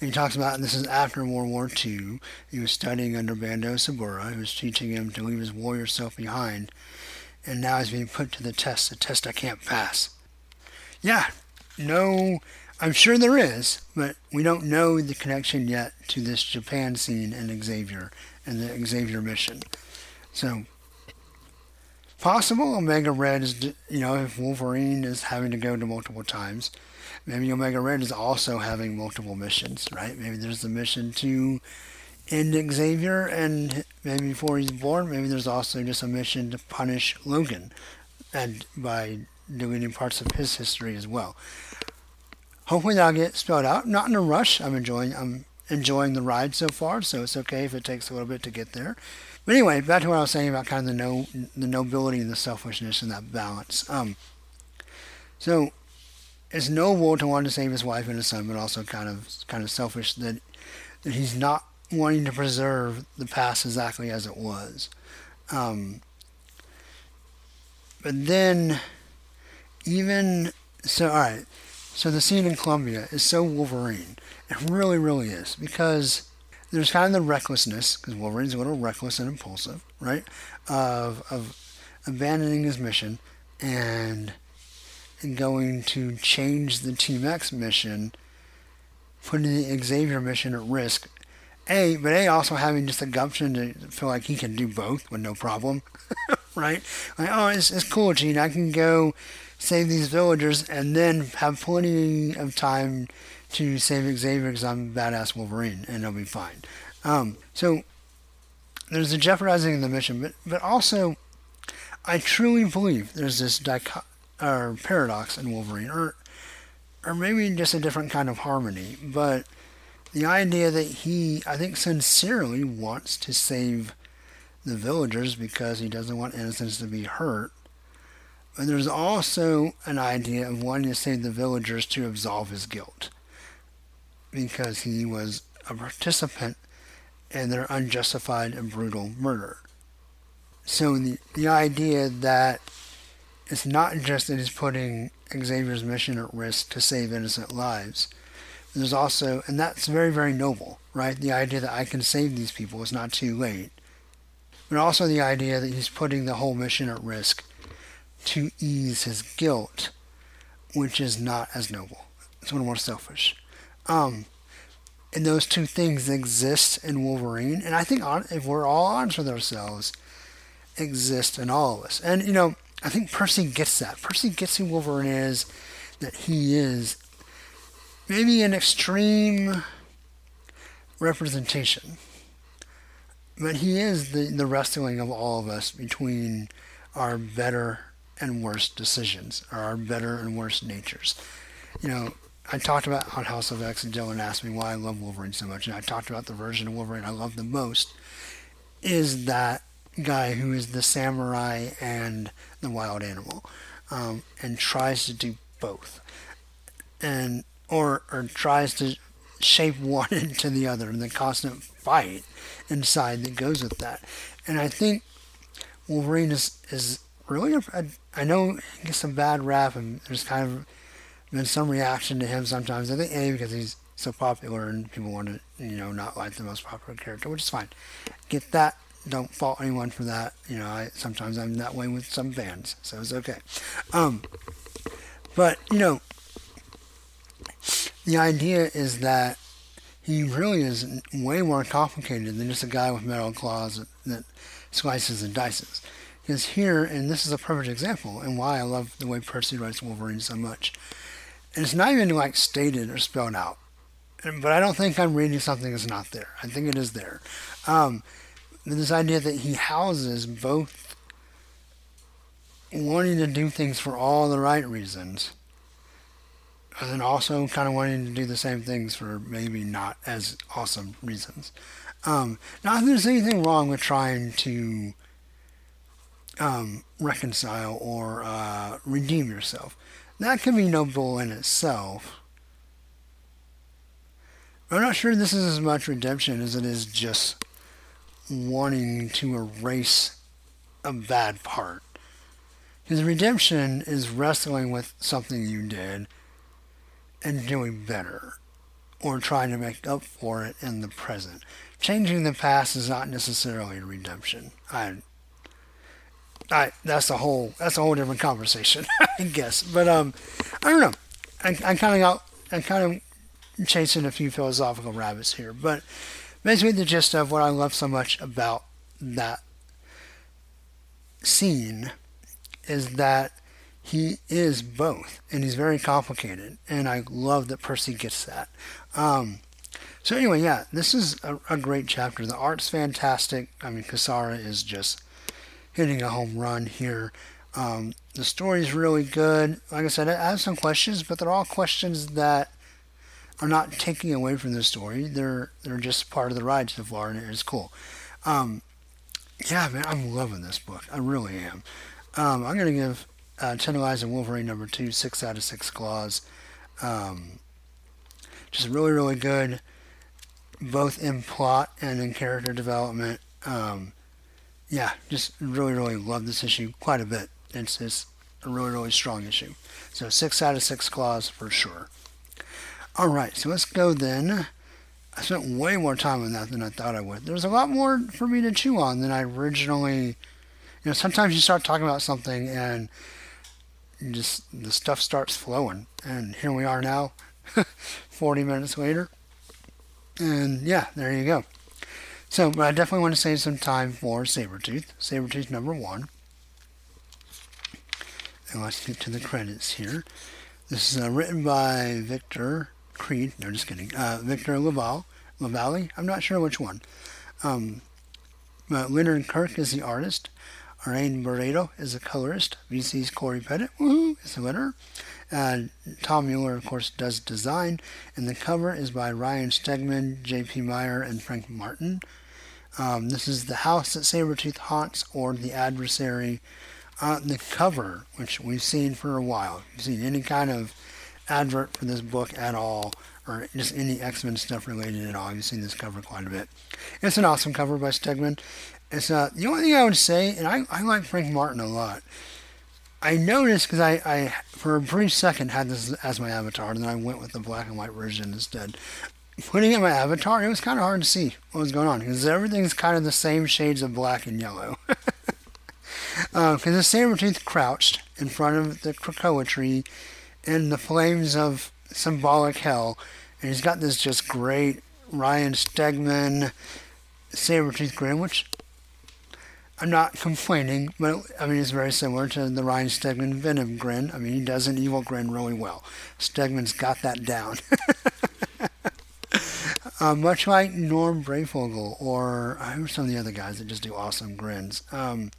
and he talks about this is after World War II. He was studying under Bando Saburo, who was teaching him to leave his warrior self behind. And now he's being put to the test, a test I can't pass. Yeah, no, I'm sure there is, but we don't know the connection yet to this Japan scene and Xavier and the Xavier mission. So, possible Omega Red is, you know, if Wolverine is having to go to multiple times, maybe Omega Red is also having multiple missions, right? Maybe there's a mission to end Xavier, and maybe before he's born, maybe there's also just a mission to punish Logan, and by deleting parts of his history as well. Hopefully that'll get spelled out. Not in a rush. I'm enjoying I'm enjoying the ride so far, so it's okay if it takes a little bit to get there. But anyway, back to what I was saying about kind of the no the nobility and the selfishness and that balance. Um, so it's noble to want to save his wife and his son, but also kind of kind of selfish that that he's not wanting to preserve the past exactly as it was. Um, but then even so, all right. So the scene in Colombia is so Wolverine. It really, really is because there's kind of the recklessness because Wolverine's a little reckless and impulsive, right? Of of abandoning his mission and going to change the Team X mission, putting the Xavier mission at risk. A, but A also having just the gumption to feel like he can do both with no problem, right? Like, oh, it's, it's cool, Jean. I can go save these villagers and then have plenty of time to save Xavier because I'm a badass Wolverine and it'll be fine. Um, so there's the jeopardizing of the mission, but but also I truly believe there's this dichot- or paradox in Wolverine, or or maybe just a different kind of harmony. But the idea that he, I think, sincerely wants to save the villagers because he doesn't want innocents to be hurt, but there's also an idea of wanting to save the villagers to absolve his guilt because he was a participant in their unjustified and brutal murder. So the, the idea that it's not just that he's putting Xavier's mission at risk to save innocent lives. There's also, and that's very, very noble, right? The idea that I can save these people, is not too late. But also the idea that he's putting the whole mission at risk to ease his guilt, which is not as noble. It's a little more selfish. Um, and those two things exist in Wolverine, and I think if we're all honest with ourselves, exist in all of us. And you know, I think Percy gets that. Percy gets who Wolverine is, that he is maybe an extreme representation. But he is the, the wrestling of all of us between our better and worse decisions, or our better and worse natures. You know, I talked about on House of X, and Dylan asked me why I love Wolverine so much, and I talked about the version of Wolverine I love the most is that guy who is the samurai and the wild animal, um, and tries to do both, and or or tries to shape one into the other, and the constant fight inside that goes with that. And I think Wolverine is is really a, a, I know he gets a bad rap, and there's kind of been some reaction to him sometimes. I think A because he's so popular and people want to you know not like the most popular character, which is fine. Get that don't fault anyone for that. You know, I sometimes I'm that way with some bands, so it's okay. Um, but you know, the idea is that he really is way more complicated than just a guy with metal claws that, that slices and dices. Because here, and this is a perfect example, and why I love the way Percy writes Wolverine so much. And it's not even like stated or spelled out. But I don't think I'm reading something that's not there. I think it is there. Um, this idea that he houses both wanting to do things for all the right reasons, and then also kind of wanting to do the same things for maybe not as awesome reasons. Um, not that there's anything wrong with trying to um, reconcile or uh, redeem yourself. That can be noble in itself. I'm not sure this is as much redemption as it is just wanting to erase a bad part. His redemption is wrestling with something you did and doing better, or trying to make up for it in the present. Changing the past is not necessarily redemption. I, I that's a whole that's a whole different conversation, I guess. But um, I don't know. I, I kind of got I kind of chasing a few philosophical rabbits here, but basically the gist of what I love so much about that scene is that he is both, and he's very complicated, and I love that Percy gets that. Um, so anyway, yeah, this is a, a, great chapter. The art's fantastic. I mean, Cassara is just hitting a home run here. Um, the story's really good. Like I said, I have some questions, but they're all questions that are not taking away from the story. They're they're just part of the ride so far, and it's cool. Um, yeah, man, I'm loving this book. I really am. Um, I'm gonna give uh, Tendelize and Wolverine number two six out of six claws. Um, just really, really good, both in plot and in character development. Um, yeah, just really, really love this issue quite a bit. It's, it's a really, really strong issue. So six out of six claws for sure. All right, so let's go then. I spent way more time on that than I thought I would. There's a lot more for me to chew on than I originally. You know, sometimes you start talking about something and just the stuff starts flowing, and here we are now, 40 minutes later. And yeah, there you go. So, but I definitely want to save some time for Sabretooth. Sabretooth number one. And let's get to the credits here. This is uh, written by Victor Creed. No, just kidding. Uh, Victor Laval, Lavalle. I'm not sure which one. Um, Leonard Kirk is the artist. Arain Beredo is the colorist. VC's Petit, woohoo, is the winner. Tom Muller, of course, does design. And the cover is by Ryan Stegman, J.P. Mayer, and Frank Martin. Um, this is the house that Sabretooth haunts, or the adversary. Uh, the cover, which we've seen for a while. You've seen any kind of advert for this book at all, or just any X Men stuff related at all. You've seen this cover quite a bit. It's an awesome cover by Stegman. It's uh, the only thing I would say, and I, I like Frank Martin a lot. I noticed because I, I, for a brief second, had this as my avatar, and then I went with the black and white version instead. Putting in my avatar, it was kind of hard to see what was going on because everything's kind of the same shades of black and yellow. Because uh, the saber-tooth crouched in front of the Krakoa tree in the flames of symbolic hell, And he's got this just great Ryan Stegman Sabretooth grin, which I'm not complaining, but I mean, it's very similar to the Ryan Stegman Venom grin. I mean, he does an evil grin really well. Stegman's got that down. uh, much like Norm Breyfogle or who's some of the other guys that just do awesome grins. Um,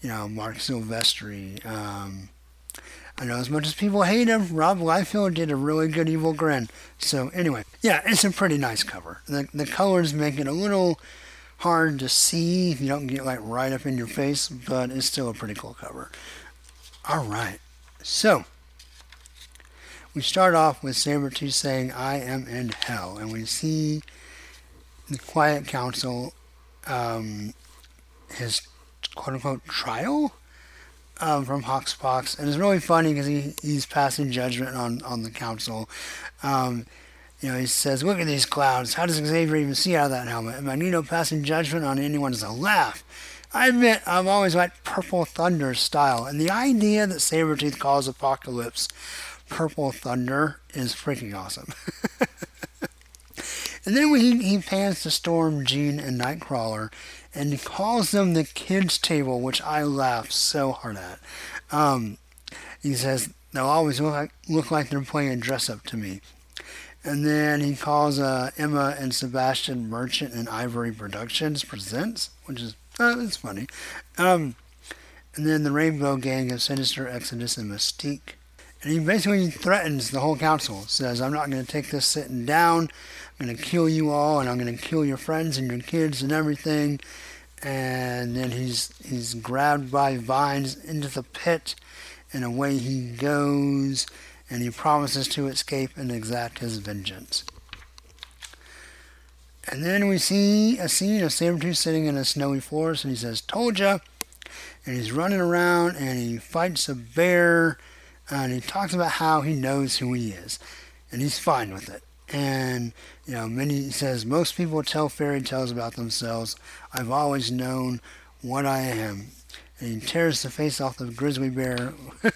you know, Marc Silvestri. Um, I know as much as people hate him, Rob Liefeld did a really good evil grin. So anyway, yeah, it's a pretty nice cover. The the colors make it a little hard to see if you don't get like right up in your face, but it's still a pretty cool cover. All right, so we start off with Sabretooth saying, "I am in hell," and we see the Quiet Council, um, his quote unquote trial um, from HoXPoX, and it's really funny because he, he's passing judgment on, on the council. Um, you know, he says, "Look at these clouds. How does Xavier even see out of that helmet?" And Magneto passing judgment on anyone is a laugh. I admit I've always liked Purple Thunder style, and the idea that Sabretooth calls Apocalypse Purple Thunder is freaking awesome. and then when he, he pans to Storm, Jean, and Nightcrawler, and he calls them the kids' table, which I laugh so hard at. Um, he says they'll always look like, look like they're playing dress up to me. And then he calls uh, Emma and Sebastian Merchant and Ivory Productions presents, which is uh, it's funny. Um, and then the Rainbow Gang of Sinister, Exodus, and Mystique. And he basically threatens the whole council. Says, "I'm not going to take this sitting down. I'm going to kill you all, and I'm going to kill your friends and your kids and everything." And then he's he's grabbed by vines into the pit, and away he goes and he promises to escape and exact his vengeance. And then we see a scene of Sabretooth sitting in a snowy forest, and he says, Told ya! And he's running around, and he fights a bear, and he talks about how he knows who he is, and he's fine with it. And, you know, many, says, most people tell fairy tales about themselves. I've always known what I am. And he tears the face off the grizzly bear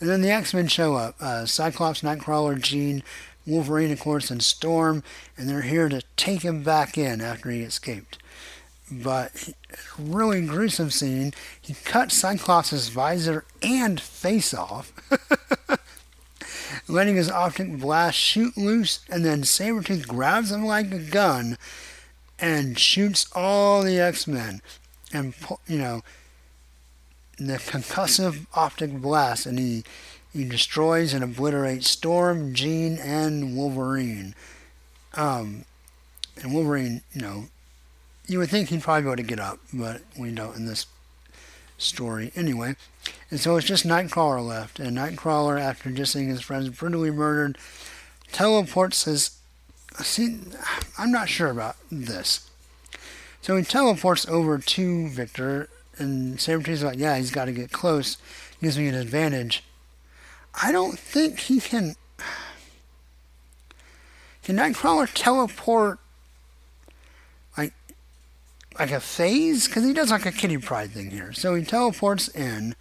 And then the X Men show up uh, Cyclops, Nightcrawler, Jean, Wolverine, of course, and Storm, and they're here to take him back in after he escaped. But really gruesome scene. He cuts Cyclops' visor and face off, letting his optic blast shoot loose, and then Sabretooth grabs him like a gun and shoots all the X Men. And, you know, the concussive optic blast, and he he destroys and obliterates Storm, Jean, and Wolverine. Um, and Wolverine, you know, you would think he'd probably be able to get up, but we don't in this story anyway. And so it's just Nightcrawler left, and Nightcrawler, after just seeing his friends brutally murdered, teleports his. See, I'm not sure about this. So he teleports over to Victor and Sabretooth's like, yeah, he's got to get close. Gives me an advantage. I don't think he can. Can Nightcrawler teleport like like a phase? Because he does like a Kitty Pryde thing here. So he teleports in,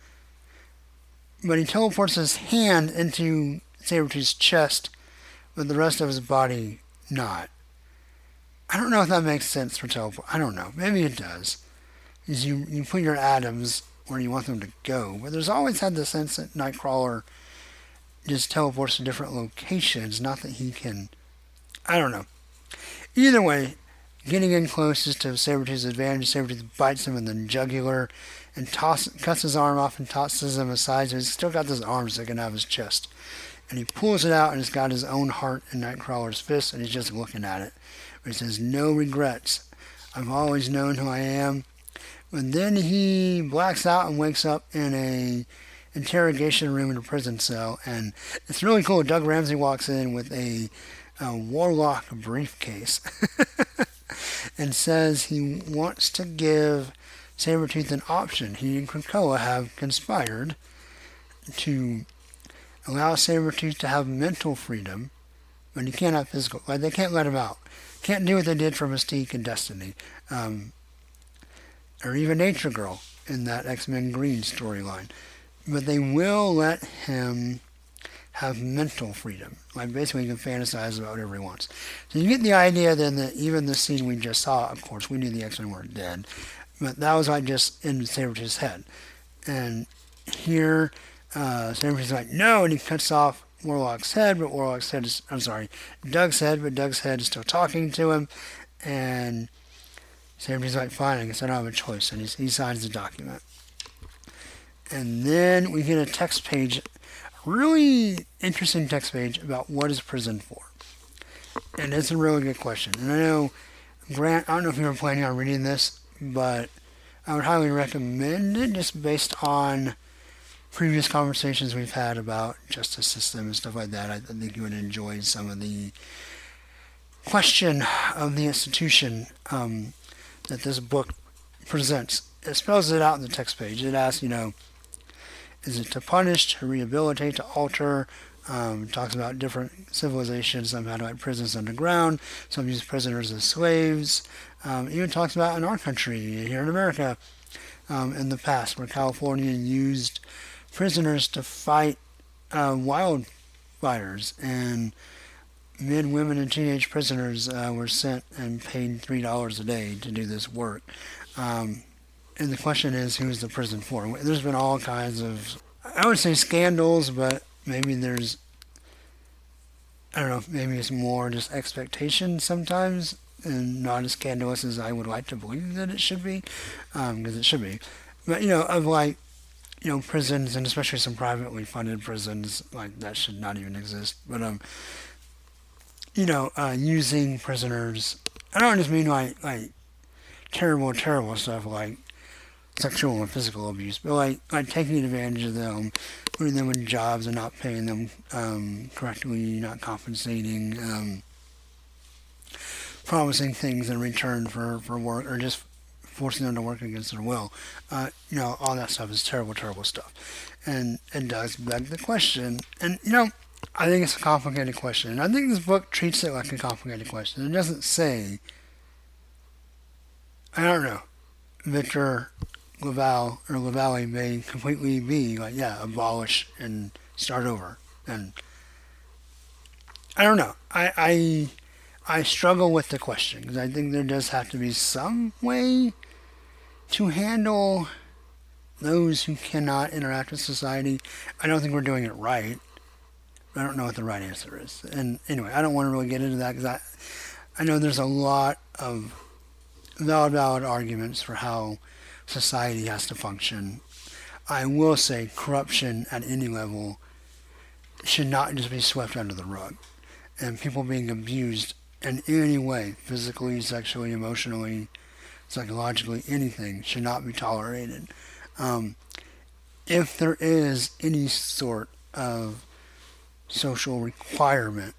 but he teleports his hand into Sabretooth's chest, but the rest of his body not. I don't know if that makes sense for teleport. I don't know. Maybe it does is you, you put your atoms where you want them to go. But there's always had the sense that Nightcrawler just teleports to different locations, not that he can. I don't know. Either way, getting in close is to Sabretooth's advantage. Sabretooth bites him in the jugular and toss, cuts his arm off and tosses him aside. So he's still got this arm sticking out of his chest. And he pulls it out and it's got his own heart in Nightcrawler's fist and he's just looking at it. But he says, No regrets. I've always known who I am. And then he blacks out and wakes up in a interrogation room in a prison cell. And it's really cool. Doug Ramsey walks in with a, a Warlock briefcase and says he wants to give Sabretooth an option. He and Krakoa have conspired to allow Sabretooth to have mental freedom, but he can't have physical. Like they can't let him out. Can't do what they did for Mystique and Destiny. Um, or even Nature Girl in that X Men Green storyline. But they will let him have mental freedom. Like basically he can fantasize about whatever he wants. So you get the idea then that even the scene we just saw, of course, we knew the X-Men weren't dead, but that was like just in Sabretooth's head. And here, uh, Sabretooth's like, no, and he cuts off Warlock's head, but Warlock's head is, I'm sorry, Doug's head, but Doug's head is still talking to him. And Sabretooth's like, fine, I guess I don't have a choice. And he, he signs the document. And then we get a text page really interesting text page about what is prison for. And it's a really good question. And I know, Grant, I don't know if you were planning on reading this, but I would highly recommend it just based on previous conversations we've had about justice system and stuff like that. I think you would enjoy some of the question of the institution um, that this book presents. It spells it out in the text page. It asks, you know, is it to punish, to rehabilitate, to alter? Um, talks about different civilizations. Some had like prisons underground. Some used prisoners as slaves. Um, even talks about in our country, here in America, um, in the past, where California used prisoners to fight uh, wildfires, and men, women, and teenage prisoners uh, were sent and paid three dollars a day to do this work. Um, and the question is, who's the prison for? There's been all kinds of, I would say scandals, but maybe there's, I don't know, maybe it's more just expectation sometimes, and not as scandalous as I would like to believe that it should be, because um, it should be. But you know, of like, you know, prisons and especially some privately funded prisons, like that should not even exist. But um, you know, uh, using prisoners. I don't just mean like like terrible, terrible stuff like sexual and physical abuse, but like like taking advantage of them, putting them in jobs and not paying them um, correctly, not compensating, um, promising things in return for, for work, or just forcing them to work against their will. Uh, you know, all that stuff is terrible, terrible stuff, and it does beg the question. And you know, I think it's a complicated question, and I think this book treats it like a complicated question. It doesn't say. I don't know. Victor Laval or Lavallee may completely be like, yeah, abolish and start over. And I don't know. I I, I struggle with the question because I think there does have to be some way to handle those who cannot interact with society. I don't think we're doing it right. I don't know what the right answer is. And anyway, I don't want to really get into that because I I know there's a lot of valid valid arguments for how society has to function. I will say corruption at any level should not just be swept under the rug. And people being abused in any way, physically, sexually, emotionally, psychologically, anything, should not be tolerated. Um, if there is any sort of social requirement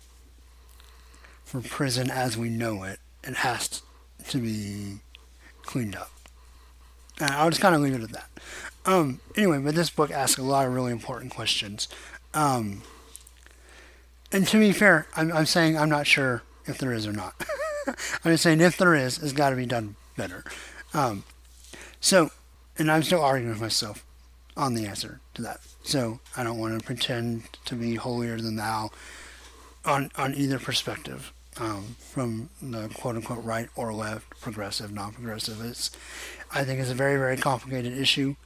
for prison as we know it, it has to be cleaned up. And I'll just kind of leave it at that. Um, anyway, but this book asks a lot of really important questions. Um, and to be fair, I'm, I'm saying I'm not sure if there is or not. I'm just saying if there is, it's got to be done better. Um, so, and I'm still arguing with myself on the answer to that. So I don't want to pretend to be holier than thou on on either perspective, um, from the quote unquote right or left, progressive, non-progressive. It's I think it's a very, very complicated issue.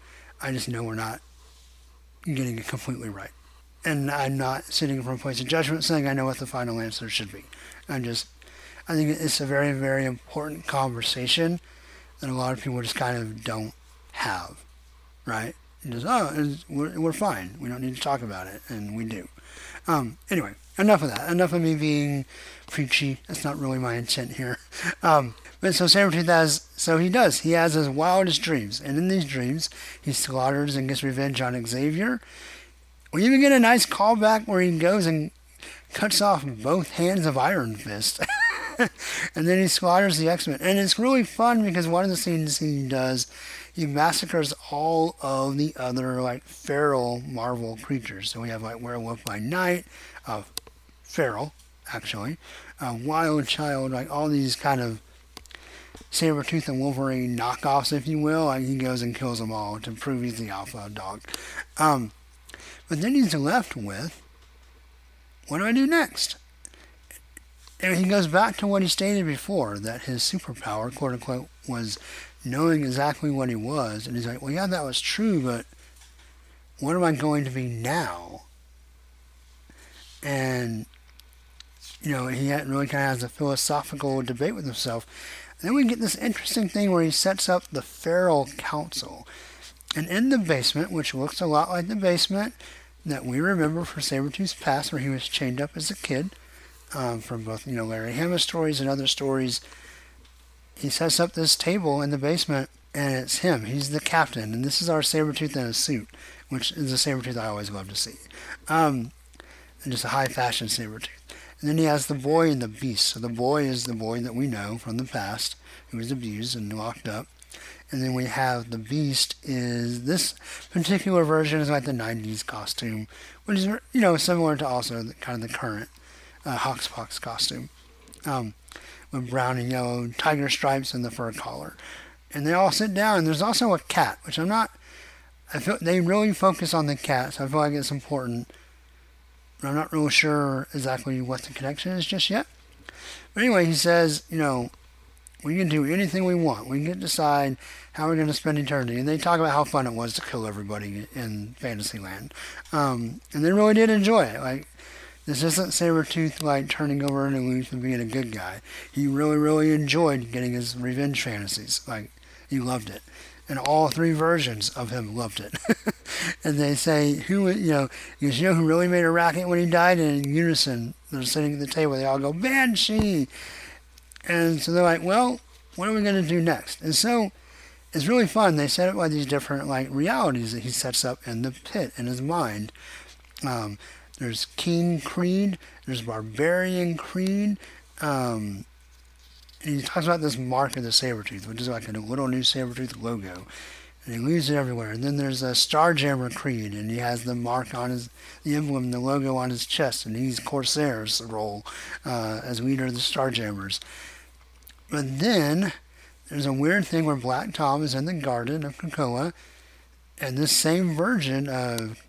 I just know we're not getting it completely right. And I'm not sitting from a place of judgment saying I know what the final answer should be. I'm just, I think it's a very, very important conversation that a lot of people just kind of don't have, right? And just, oh, we're, we're fine. We don't need to talk about it. And we do. Um, anyway, enough of that. Enough of me being preachy. That's not really my intent here. Um, but so Sabretooth has, so he does. He has his wildest dreams. And in these dreams, he slaughters and gets revenge on Xavier. We even get a nice callback where he goes and cuts off both hands of Iron Fist. and then he slaughters the X-Men. And it's really fun because one of the scenes he does, he massacres all of the other, like, feral Marvel creatures. So we have, like, Werewolf by Night, uh, feral, actually, uh, Wild Child, like, all these kind of Sabretooth and Wolverine knockoffs, if you will, and he goes and kills them all to prove he's the alpha dog. Um, but then he's left with what do I do next? And he goes back to what he stated before that his superpower, quote unquote, was knowing exactly what he was. And he's like, well, yeah, that was true, but what am I going to be now? And, you know, he really kind of has a philosophical debate with himself. And then we get this interesting thing where he sets up the Feral Council. And in the basement, which looks a lot like the basement that we remember for Sabretooth's past, where he was chained up as a kid, um, from both, you know, Larry Hama stories and other stories. He sets up this table in the basement, and it's him. He's the captain, and this is our Sabretooth in a suit, which is a Sabretooth I always love to see. Um, just a high fashion Sabretooth. And then he has the boy and the beast. So the boy is the boy that we know from the past, who was abused and locked up. And then we have the beast is this particular version is like the 90s costume, which is, you know, similar to also the, kind of the current uh, HoXPoX costume um, with brown and yellow tiger stripes and the fur collar. And they all sit down. There's also a cat, which I'm not. I feel they really focus on the cat, so I feel like it's important. But I'm not really sure exactly what the connection is just yet. But anyway, he says, you know, we can do anything we want. We can decide how we're going to spend eternity. And they talk about how fun it was to kill everybody in Fantasyland. Um, and they really did enjoy it. Like, this isn't Sabretooth like turning over a new leaf and being a good guy. He really, really enjoyed getting his revenge fantasies. Like, he loved it. And all three versions of him loved it. and they say, who, you know, you know who really made a racket when he died? And in unison, they're sitting at the table, they all go, Banshee! And so they're like, well, what are we going to do next? And so it's really fun. They set up like these different like realities that he sets up in the pit in his mind. Um, there's King Creed. There's Barbarian Creed. Um, and he talks about this mark of the Sabretooth, which is like a little new Sabretooth logo. And he leaves it everywhere. And then there's a Starjammer Creed, and he has the mark on his, the emblem, the logo on his chest, and he's Corsair's role uh, as leader of the Starjammers. But then there's a weird thing where Black Tom is in the garden of Krakoa, and this same version of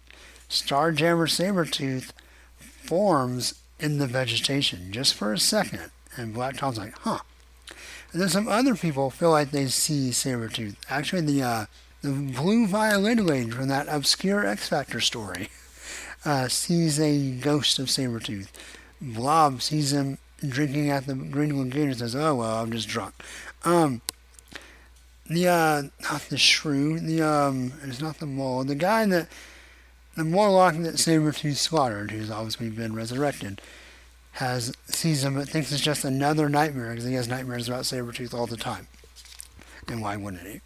Starjammer Sabretooth forms in the vegetation just for a second. And Black Tom's like, huh. And then some other people feel like they see Sabretooth. Actually, the, uh, the blue violin lady from that obscure X Factor story uh, sees a ghost of Sabretooth. Blob sees him drinking at the Green Lagoon and says, oh, well, I'm just drunk. Um, the, uh, not the shrew, the, um, it's not the mole, the guy that the Morlock that Sabretooth slaughtered, who's obviously been resurrected, has sees him but thinks it's just another nightmare because he has nightmares about Sabretooth all the time. And why wouldn't he?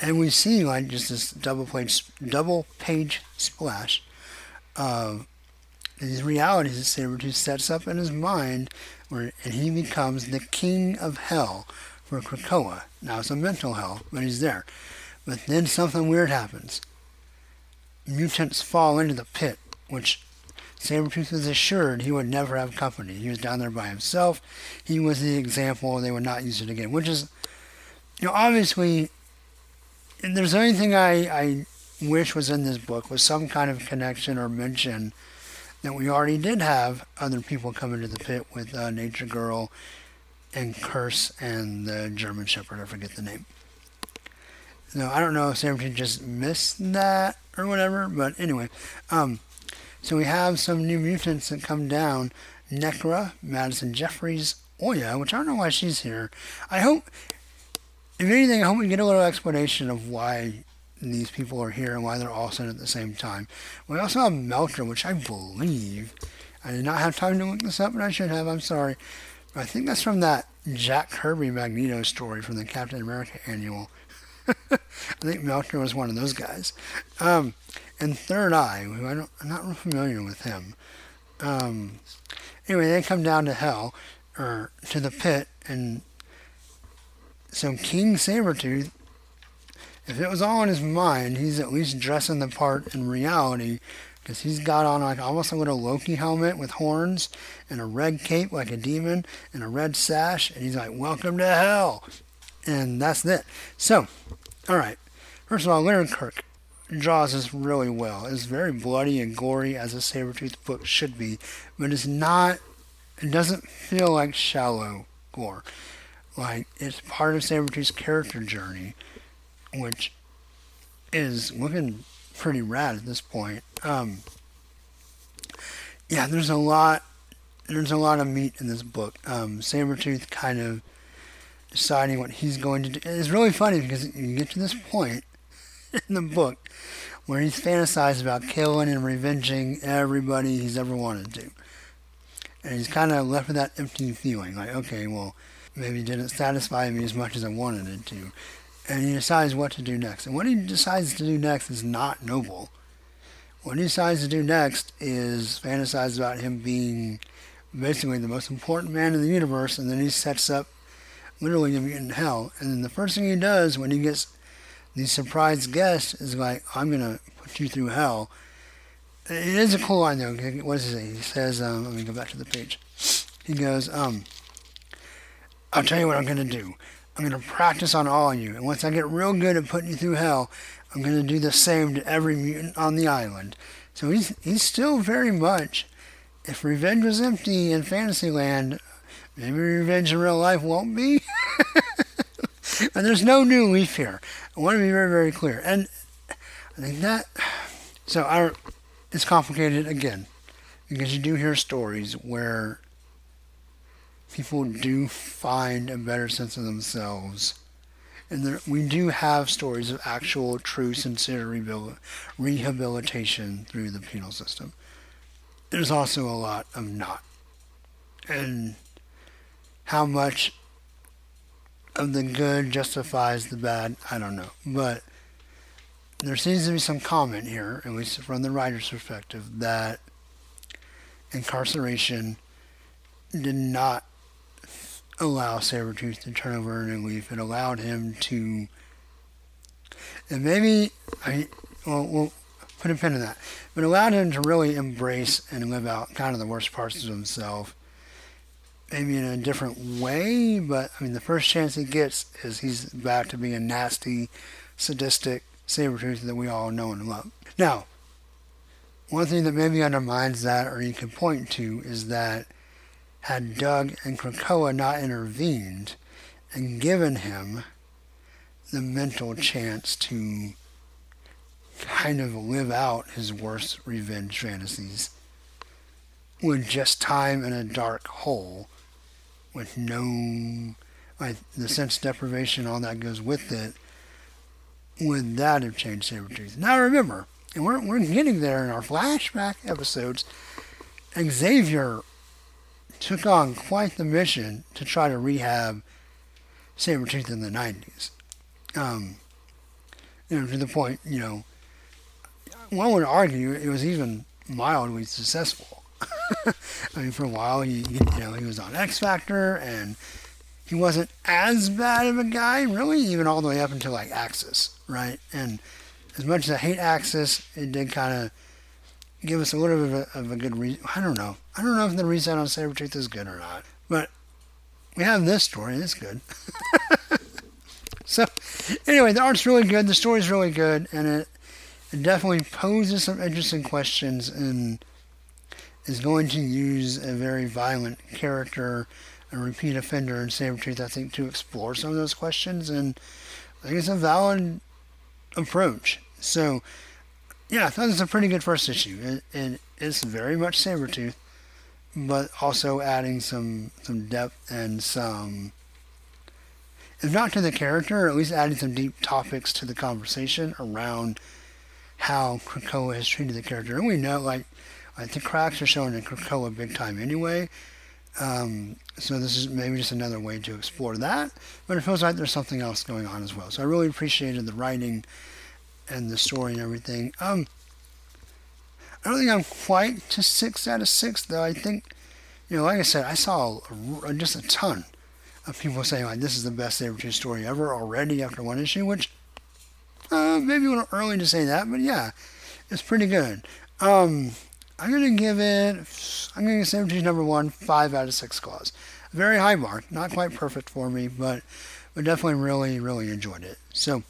And we see like just this double page double page splash of these realities that Sabretooth sets up in his mind where and he becomes the king of hell for Krakoa. Now it's a mental hell, but he's there. But then something weird happens mutants fall into the pit, which Sabretooth was assured he would never have company. He was down there by himself. He was the example. They would not use it again, which is, you know, obviously, if there's anything I, I wish was in this book was some kind of connection or mention that we already did have other people come into the pit with uh, Nature Girl and Curse and the German Shepherd. I forget the name. No, I don't know if Sabretooth just missed that or whatever, but anyway. Um, so we have some new mutants that come down. Nekra, Madison Jeffries, Oya, which I don't know why she's here. I hope, if anything, I hope we get a little explanation of why these people are here and why they're all sent at the same time. We also have Melter, which I believe, I did not have time to look this up, but I should have, I'm sorry. But I think that's from that Jack Kirby Magneto story from the Captain America annual. I think Melter was one of those guys. Um, and Third Eye, who I I'm not familiar with him. Um, anyway, they come down to hell, or to the pit, and so King Sabretooth, if it was all in his mind, he's at least dressing the part in reality, because he's got on like almost like a Loki helmet with horns, and a red cape like a demon, and a red sash, and he's like, welcome to hell and that's it. So, all right. First of all, Leonard Kirk, draws this really well. It's very bloody and gory as a Sabretooth book should be, but it's not, it doesn't feel like shallow gore. Like, it's part of Sabretooth's character journey, which is looking pretty rad at this point. Um, yeah, there's a lot, there's a lot of meat in this book. Um, Sabretooth kind of deciding what he's going to do. It's really funny because you get to this point in the book where he's fantasized about killing and revenging everybody he's ever wanted to. And he's kind of left with that empty feeling, like, okay, well, maybe it didn't satisfy me as much as I wanted it to. And he decides what to do next. And what he decides to do next is not noble. What he decides to do next is fantasize about him being basically the most important man in the universe, and then he sets up literally mutant hell. And then the first thing he does when he gets the surprise guest is like, I'm going to put you through hell. It is a cool line, though. What does he say? He says, um, let me go back to the page. He goes, um, I'll tell you what I'm going to do. I'm going to practice on all of you. And once I get real good at putting you through hell, I'm going to do the same to every mutant on the island. So he's, he's still very much, if revenge was empty in Fantasyland, maybe revenge in real life won't be. and there's no new leaf here. I want to be very, very clear. And I think that, so our, it's complicated again, because you do hear stories where people do find a better sense of themselves. And there, we do have stories of actual, true, sincere rehabilitation through the penal system. There's also a lot of not. And how much of the good justifies the bad, I don't know. But there seems to be some comment here, at least from the writer's perspective, that incarceration did not allow Sabretooth to turn over a new leaf. It allowed him to, and maybe, I, well, we'll put a pin in that, but allowed him to really embrace and live out kind of the worst parts of himself maybe in a different way, but I mean, the first chance he gets is he's back to being a nasty, sadistic Sabretooth that we all know and love. Now, one thing that maybe undermines that, or you can point to, is that had Doug and Krakoa not intervened and given him the mental chance to kind of live out his worst revenge fantasies with just time in a dark hole with no the sense deprivation, all that goes with it, would that have changed Sabretooth? Now remember, and we're, we're getting there in our flashback episodes, Xavier took on quite the mission to try to rehab Sabretooth in the 90s. Um, you know, to the point, you know, one would argue it was even mildly successful. I mean, for a while, he, you know, he was on X Factor, and he wasn't as bad of a guy, really, even all the way up until like Axis, right? And as much as I hate Axis, it did kind of give us a little bit of a, of a good reason. I don't know. I don't know if the reset on Sabretooth is good or not, but we have this story. It's good. so, anyway, the art's really good. The story's really good, and it, it definitely poses some interesting questions and is going to use a very violent character, a repeat offender in Sabretooth, I think, to explore some of those questions. And I think it's a valid approach. So, yeah, I thought it was a pretty good first issue. It, it, it's very much Sabretooth, but also adding some, some depth and some, if not to the character, at least adding some deep topics to the conversation around how Krakoa has treated the character. And we know, like, I think cracks are showing in Krakoa big time anyway. Um, so this is maybe just another way to explore that. But it feels like there's something else going on as well. So I really appreciated the writing and the story and everything. Um, I don't think I'm quite to six out of six though. I think, you know, like I said, I saw a, just a ton of people saying like this is the best Sabretooth story ever already after one issue, which uh, maybe a little early to say that, but yeah, it's pretty good. Um, I'm going to give it, I'm going to give Sabretooth number one, five out of six claws. Very high mark, not quite perfect for me, but, but definitely really, really enjoyed it. So,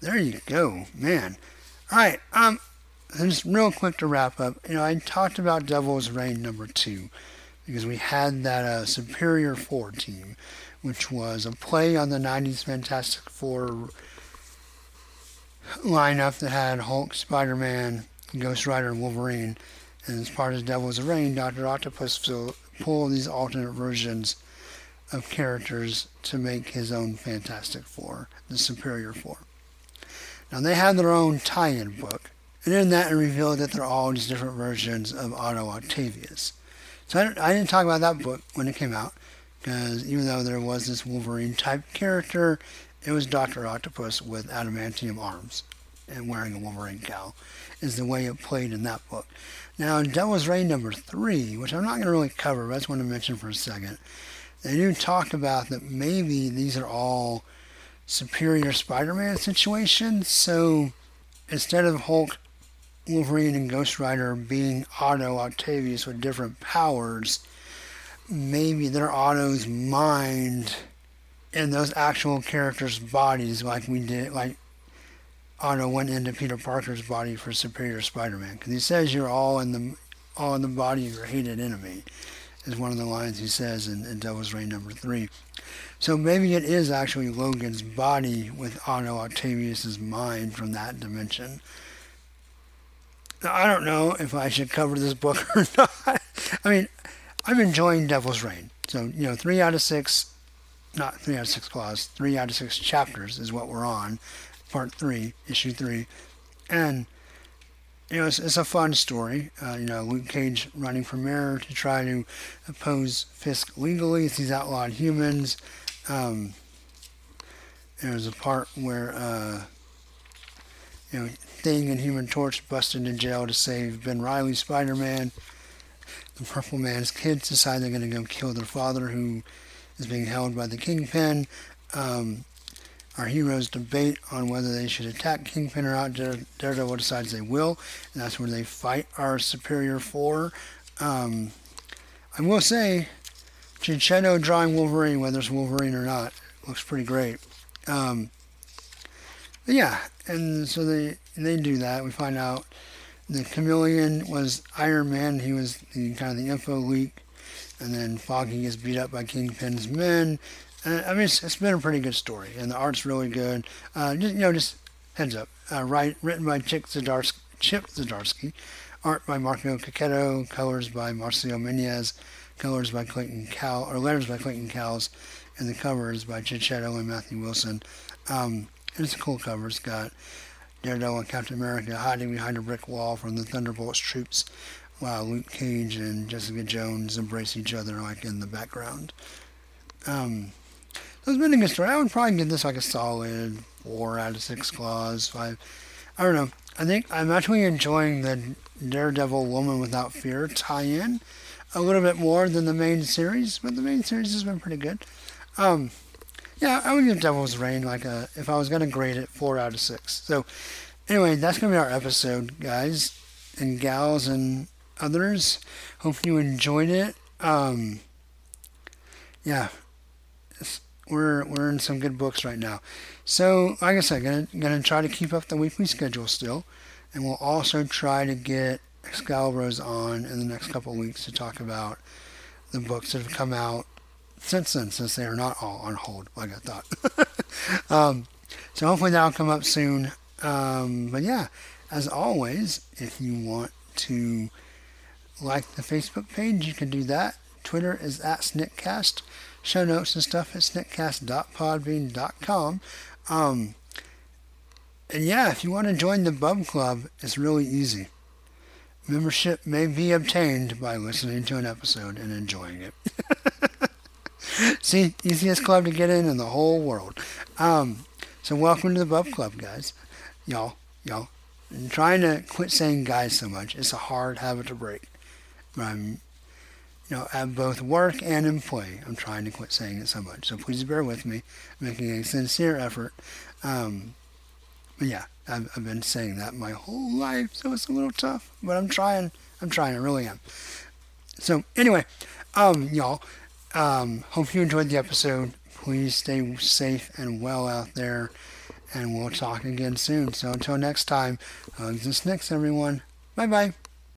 there you go, man. All right. Um, just real quick to wrap up. You know, I talked about Devil's Reign number two because we had that uh, Superior Four team, which was a play on the '90s Fantastic Four lineup that had Hulk, Spider-Man, Ghost Rider, Wolverine. And as part of Devil's Reign, Doctor Octopus will pull these alternate versions of characters to make his own Fantastic Four, the Superior Four. Now they have their own tie-in book, and in that it revealed that they're all just different versions of Otto Octavius. So I, I didn't talk about that book when it came out, because even though there was this Wolverine type character, it was Doctor Octopus with adamantium arms and wearing a Wolverine cowl, is the way it played in that book. Now, in Devil's Reign number three, which I'm not going to really cover, but I just want to mention for a second, they do talk about that maybe these are all superior Spider-Man situations. So instead of Hulk, Wolverine, and Ghost Rider being Otto Octavius with different powers, maybe they're Otto's mind in those actual characters' bodies, like we did, like Otto went into Peter Parker's body for Superior Spider-Man, because he says you're all in the all in the body of your hated enemy is one of the lines he says in, in Devil's Reign number three. So maybe it is actually Logan's body with Otto Octavius's mind from that dimension. Now, I don't know if I should cover this book or not. I mean, I'm enjoying Devil's Reign. So, you know, three out of six, not three out of six claws, three out of six chapters is what we're on, part three, issue three. And you know, it's, it's a fun story. Uh, you know, Luke Cage running for mayor to try to oppose Fisk legally he's outlawed humans. Um, there's a part where, uh, you know, Thing and Human Torch busted in jail to save Ben Reilly, Spider-Man. The Purple Man's kids decide they're going to go kill their father, who is being held by the Kingpin. Um, our heroes debate on whether they should attack Kingpin or not. Daredevil decides they will, and that's where they fight our Superior Four. Um, I will say, Checchetto drawing Wolverine, whether it's Wolverine or not, looks pretty great. Um, yeah, and so they they do that. We find out the Chameleon was Iron Man. He was the kind of the info leak, and then Foggy gets beat up by Kingpin's men. Uh, I mean, it's, it's been a pretty good story, and the art's really good. Uh, just, you know, just heads up. Uh, right, written by Chip Zdarsky, Chip Zdarsky, art by Marco Checchetto, colors by Marcio Menyz, colors by Clayton Cow, or letters by Clayton Cowles, and the covers by Checchetto and Matthew Wilson. Um, it's a cool cover. It's got Daredevil and Captain America hiding behind a brick wall from the Thunderbolts troops, while Luke Cage and Jessica Jones embrace each other like in the background. Um, been a good story. I would probably give this like a solid four out of six claws, five. I don't know. I think I'm actually enjoying the Daredevil Woman Without Fear tie-in a little bit more than the main series, but the main series has been pretty good. Um, yeah, I would give Devil's Reign like a if I was gonna grade it four out of six. So anyway, that's gonna be our episode, guys and gals and others. Hope you enjoyed it. Um, yeah, we're we're in some good books right now. So, like I said, gonna gonna try to keep up the weekly schedule still, and we'll also try to get Excalibur's on in the next couple weeks to talk about the books that have come out since then, since they are not all on hold like I thought. um, so hopefully that'll come up soon. Um, but yeah, as always, if you want to like the Facebook page, you can do that. Twitter is at Sniktcast show notes and stuff at sniktcast.podbean.com. Um, and yeah, if you want to join the Bub Club, it's really easy. Membership may be obtained by listening to an episode and enjoying it. See, easiest club to get in in the whole world. Um, so welcome to the Bub Club, guys. Y'all, y'all. I'm trying to quit saying guys so much. It's a hard habit to break. I'm you know, at both work and in play. I'm trying to quit saying it so much. So please bear with me, I'm making a sincere effort. Um, but yeah, I've, I've been saying that my whole life, so it's a little tough. But I'm trying. I'm trying. I really am. So anyway, um, y'all, um, hope you enjoyed the episode. Please stay safe and well out there. and we'll talk again soon. So until next time, hugs and snikts, everyone. Bye bye.